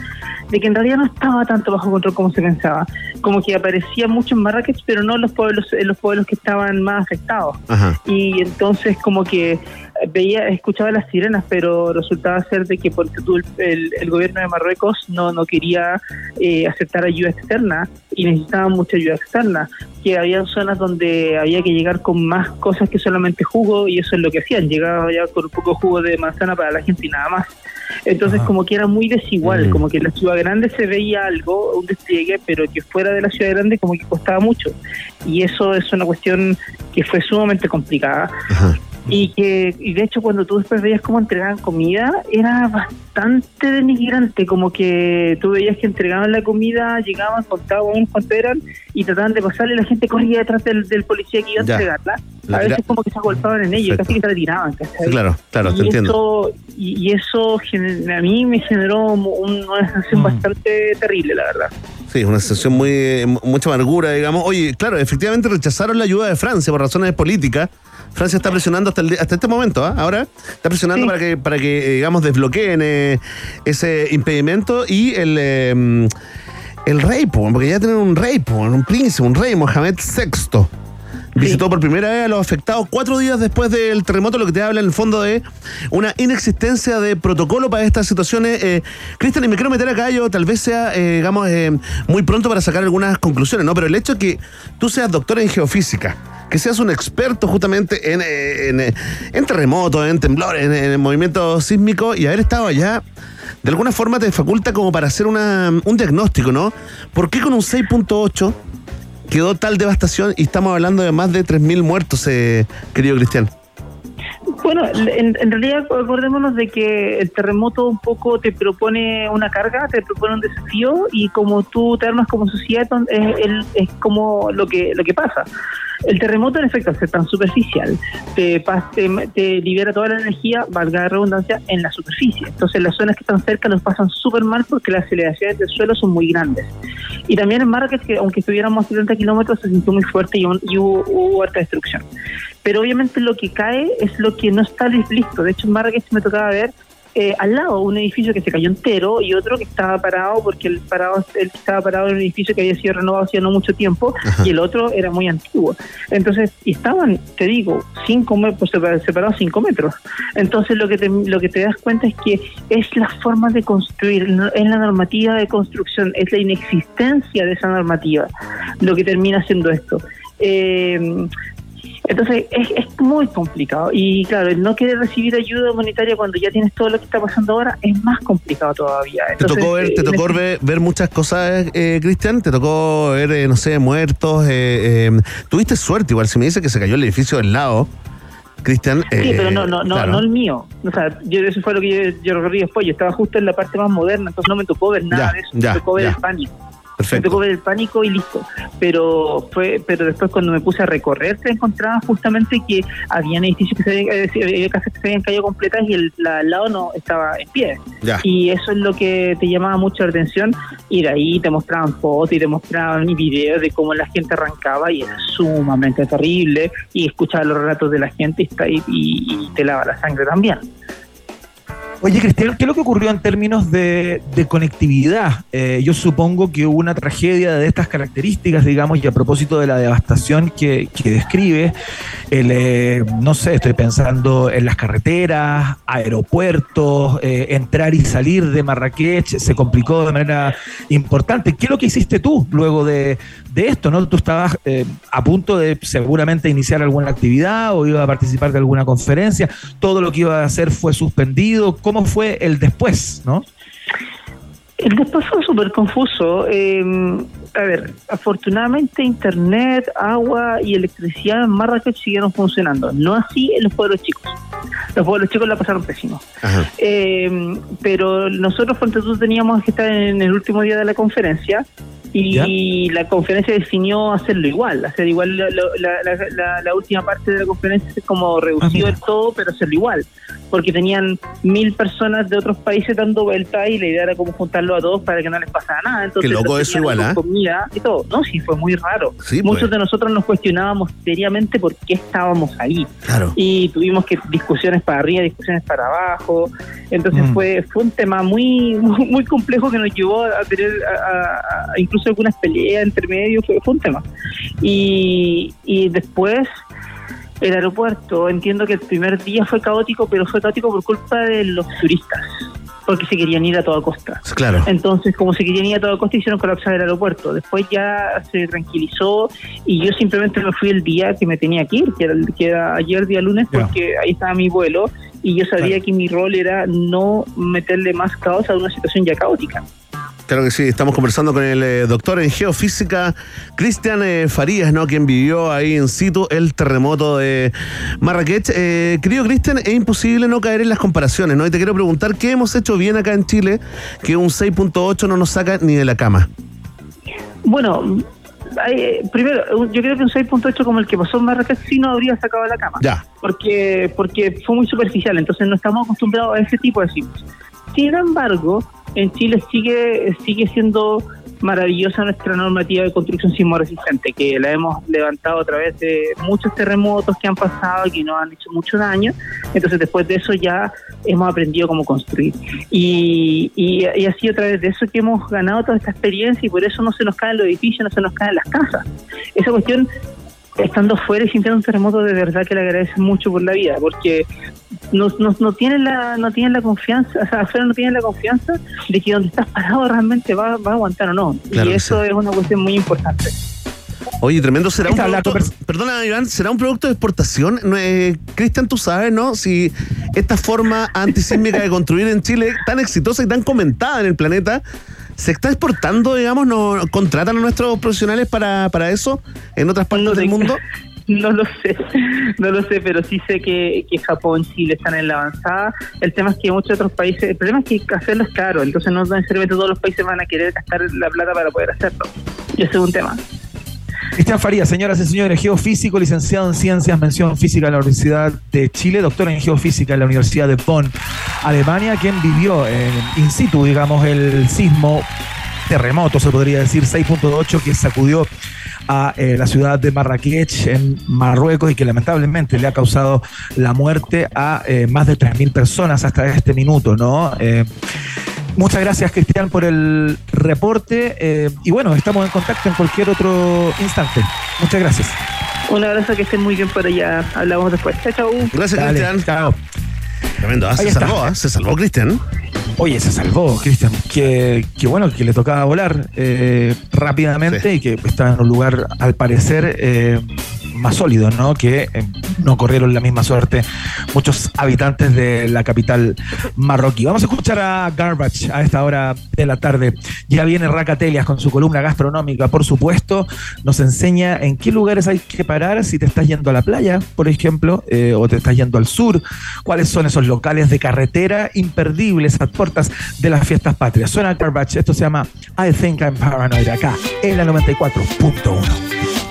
de que en realidad no estaba tanto bajo control como se pensaba. Como que aparecía mucho en Marrakech, pero no en los pueblos, en los pueblos que estaban más afectados. Ajá. Y entonces como que veía, escuchaba las sirenas, pero resultaba ser de que porque el, el- el gobierno de Marruecos no, no quería eh, aceptar ayuda externa y necesitaban mucha ayuda externa, que había zonas donde había que llegar con más cosas que solamente jugo y eso es lo que hacían, llegaba ya con un poco de jugo de manzana para la gente y nada más. Entonces Ajá. como que era muy desigual, Mm. como que en la ciudad grande se veía algo, un despliegue, pero que fuera de la ciudad grande como que costaba mucho. Y eso es una cuestión que fue sumamente complicada Ajá. Y que y de hecho cuando tú después veías cómo entregaban comida era bastante denigrante como que tú veías que entregaban la comida llegaban contaban cuánto eran y trataban de pasarle y la gente corría detrás del, del policía que iba a Ya. entregarla La a veces como que se agolpaban en ellos casi que se tiraban ¿cachai? Claro, claro, te y entiendo. eso, y, y eso a mí me generó un- una sensación Mm. bastante terrible la verdad Sí, una sensación muy, mucha amargura, digamos. Oye, claro, efectivamente rechazaron la ayuda de Francia por razones políticas. Francia está presionando hasta, el hasta este momento, ¿ah? ahora está presionando Sí. para que, para que eh, digamos, desbloqueen eh, ese impedimento y el, eh, el rey, po, porque ya tienen un rey, un príncipe, un rey, Mohamed VI. Visitó por primera vez a los afectados cuatro días después del terremoto, lo que te habla en el fondo de una inexistencia de protocolo para estas situaciones. Eh, Cristian, y me quiero meter acá, yo tal vez sea, eh, digamos, eh, muy pronto para sacar algunas conclusiones, ¿no? Pero el hecho de que tú seas doctor en geofísica, que seas un experto justamente en, en, en terremotos, en temblores, en, en movimientos sísmicos y haber estado allá, de alguna forma te faculta como para hacer una, un diagnóstico, ¿no? ¿Por qué con un 6.8 quedó tal devastación y estamos hablando de más de 3.000 muertos, eh, querido Cristian? Bueno, en, realidad acordémonos de que el terremoto un poco te propone una carga, te propone un desafío y como tú te armas como sociedad es, es como lo que lo que pasa. El terremoto en efecto al ser tan superficial te, te, te libera toda la energía, valga la redundancia, en la superficie. Entonces las zonas que están cerca los pasan súper mal porque las aceleraciones del suelo son muy grandes. Y también en Marrakech, que aunque estuviéramos a 70 kilómetros, se sintió muy fuerte y hubo, hubo harta destrucción. Pero obviamente lo que cae es lo que no está listo. De hecho, en Marrakech me tocaba ver eh, al lado un edificio que se cayó entero y otro que estaba parado porque el parado el que estaba parado en un edificio que había sido renovado hacía no mucho tiempo y el otro era muy antiguo. Entonces, y estaban, te digo, cinco metros, separados cinco metros. Entonces lo que te, lo que te das cuenta es que es la forma de construir, es la normativa de construcción, es la inexistencia de esa normativa lo que termina haciendo esto. Eh, entonces es, es, muy complicado y claro, el no querer recibir ayuda humanitaria cuando ya tienes todo lo que está pasando ahora es más complicado todavía. ¿Te tocó ver, te eh, tocó ver, ver, muchas cosas, eh, Cristian? ¿Te tocó ver, eh, no sé, muertos? Eh, tuviste suerte igual, si me dice que se cayó el edificio del lado. Cristian. Sí, pero no, no, no, no el mío. O sea, yo, eso fue lo que yo, yo recorrí después. Yo estaba justo en la parte más moderna, entonces no me tocó ver nada de eso. Ya, me tocó ver el pánico. Perfecto. Me ver el pánico y listo. Pero fue, pero después cuando me puse a recorrer se encontraba justamente que había edificios que se habían, había casas que se habían caído completas y el al lado no estaba en pie. Y eso es lo que te llamaba mucho la atención. Y de ahí te mostraban fotos y te mostraban videos de cómo la gente arrancaba y era sumamente terrible. Y escuchaba los relatos de la gente y, y te lava la sangre también. Oye, Cristian, ¿qué es lo que ocurrió en términos de, conectividad? Eh, yo supongo que hubo una tragedia de estas características, digamos, y a propósito de la devastación que, describe, eh, no sé, estoy pensando en las carreteras, aeropuertos, eh, entrar y salir de Marrakech, se complicó de manera importante. ¿Qué es lo que hiciste tú luego de, de esto? ¿no? Tú estabas a punto de seguramente iniciar alguna actividad o iba a participar de alguna conferencia, todo lo que iba a hacer fue suspendido. ¿Cómo fue el después, no? El después fue súper confuso. Em, a ver, afortunadamente Internet, agua y electricidad en Marrakech siguieron funcionando. No así en los pueblos chicos. Los pueblos chicos la pasaron pésimo. Eh, pero nosotros, cuando tú teníamos que estar en el último día de la conferencia y la conferencia definió hacerlo igual, hacer igual la, última parte de la conferencia es como reducido ah, el todo, pero hacerlo igual, porque tenían mil personas de otros países dando vueltas y la idea era como juntarlo a todos para que no les pasara nada. Entonces, Qué loco eso igual, ¿ah? Comida y todo. No, sí, fue muy raro. Muchos pues. de nosotros nos cuestionábamos seriamente por qué estábamos ahí. Y tuvimos que discusiones para arriba, discusiones para abajo. Entonces mm. fue fue un tema muy, muy, complejo que nos llevó a tener a, incluso algunas peleas entre medio, fue, un tema. Y, y después el aeropuerto, entiendo que el primer día fue caótico, pero fue caótico por culpa de los turistas, porque se querían ir a toda costa. Claro. Entonces, como se querían ir a toda costa, hicieron colapsar el aeropuerto. Después ya se tranquilizó y yo simplemente me fui el día que me tenía que ir, que era, que era ayer, día lunes, porque ahí estaba mi vuelo y yo sabía que mi rol era no meterle más caos a una situación ya caótica. Claro que sí, estamos conversando con el eh, doctor en geofísica, Cristian eh, Farías, ¿no? Quien vivió ahí en situ el terremoto de Marrakech. Eh, querido Cristian, es imposible no caer en las comparaciones, ¿no? Y te quiero preguntar, ¿qué hemos hecho bien acá en Chile que un 6.8 no nos saca ni de la cama? Bueno, primero, yo creo que un 6.8 como el que pasó en Marrakech sí no habría sacado de la cama. Ya. Porque, porque fue muy superficial, entonces no estamos acostumbrados a ese tipo de sismos. Sin embargo, en Chile sigue, sigue siendo maravillosa nuestra normativa de construcción sismo resistente, que la hemos levantado a través de muchos terremotos que han pasado y que nos han hecho mucho daño. Entonces, después de eso ya hemos aprendido cómo construir. Y, y, y, ha sido a través de eso que hemos ganado toda esta experiencia y por eso no se nos caen los edificios, no se nos caen las casas. Esa cuestión estando fuera y sintiendo un terremoto de verdad que le agradece mucho por la vida, porque no, no, no tienen la no tienen la confianza, o sea, afuera no tienen la confianza de que donde estás parado realmente va, va a aguantar o no. y eso es una cuestión muy importante. Oye, tremendo, ¿será un producto, perdona Iván, ¿será un producto de exportación? Eh, Cristian, tú sabes, ¿no? Si esta forma antisísmica de construir en Chile, tan exitosa y tan comentada en el planeta, ¿Se está exportando, digamos? ¿No contratan a nuestros profesionales para, para eso en otras partes del mundo? No lo sé, no lo sé, pero sí sé que, que Japón, Chile están en la avanzada. El tema es que muchos otros países, el problema es que hacerlo es caro, entonces no necesariamente todos los países van a querer gastar la plata para poder hacerlo. Y ese es un tema. Cristian Farías, señoras y señores, geofísico, licenciado en Ciencias, mención física en la Universidad de Chile, doctor en geofísica en la Universidad de Bonn, Alemania, quien vivió in situ, digamos, el sismo terremoto, se podría decir, 6.8 que sacudió a eh, la ciudad de Marrakech en Marruecos y que lamentablemente le ha causado la muerte a eh, más de 3.000 personas hasta este minuto, ¿no? Eh, muchas gracias, Cristian, por el reporte y bueno, estamos en contacto en cualquier otro instante. Muchas gracias. Un abrazo, que estén muy bien por allá. Hablamos después. Chao, chao. Gracias, Cristian. Chao. Tremendo, ¿ah? se salvó, ¿ah? se salvó Cristian. Oye, se salvó, Cristian. Qué, bueno que le tocaba volar eh, rápidamente y que estaba en un lugar, al parecer, eh, más sólido, ¿no? Que eh, no corrieron la misma suerte muchos habitantes de la capital marroquí. Vamos a escuchar a Garbage a esta hora de la tarde. Ya viene Racatelias con su columna gastronómica, por supuesto. Nos enseña en qué lugares hay que parar si te estás yendo a la playa, por ejemplo, o te estás yendo al sur. ¿Cuáles son esos locales de carretera imperdibles? puertas de las fiestas patrias. Suena Garbage, esto se llama I Think I'm Paranoid acá en la 94.1.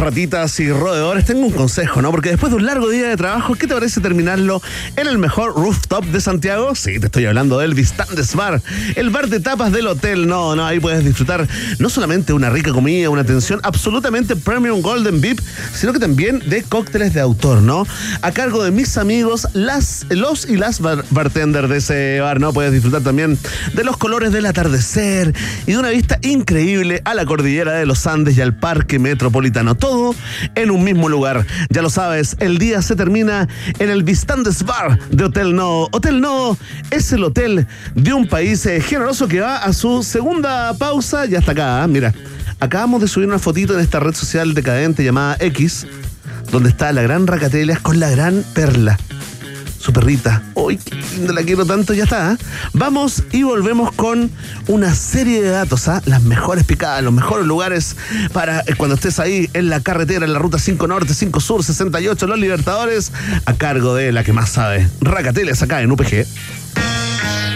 ratitas y roedores, tengo un consejo, ¿no? Porque después de un largo día de trabajo, ¿qué te parece terminarlo en el mejor rooftop de Santiago? Sí, te estoy hablando del Vistandes Bar, el bar de tapas del hotel. No, no, ahí puedes disfrutar no solamente una rica comida, una atención absolutamente premium golden VIP, sino que también de cócteles de autor, ¿no? A cargo de mis amigos, las, los y las bar- bartenders de ese bar, ¿no? Puedes disfrutar también de los colores del atardecer y de una vista increíble a la cordillera de los Andes y al Parque Metropolitano. En un mismo lugar. Ya lo sabes, el día se termina en el Vistandes Bar de Hotel No. Hotel No es el hotel de un país eh, generoso que va a su segunda pausa y hasta acá. ¿ah? Mira, acabamos de subir una fotito en esta red social decadente llamada X, donde está la gran Racatelias con la gran Perla su perrita. ¡Uy, qué! La quiero tanto, ya está. ¿ah? Vamos y volvemos con una serie de datos, ¿ah? Las mejores picadas, los mejores lugares para eh, cuando estés ahí en la carretera, en la ruta 5 Norte, 5 Sur, 68, Los Libertadores, a cargo de la que más sabe, Racateles, acá en UPG.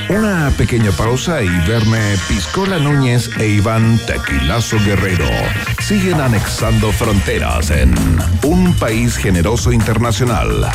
Una pequeña pausa y verme Piscola Núñez e Iván Tequilazo Guerrero siguen anexando fronteras en un país generoso internacional.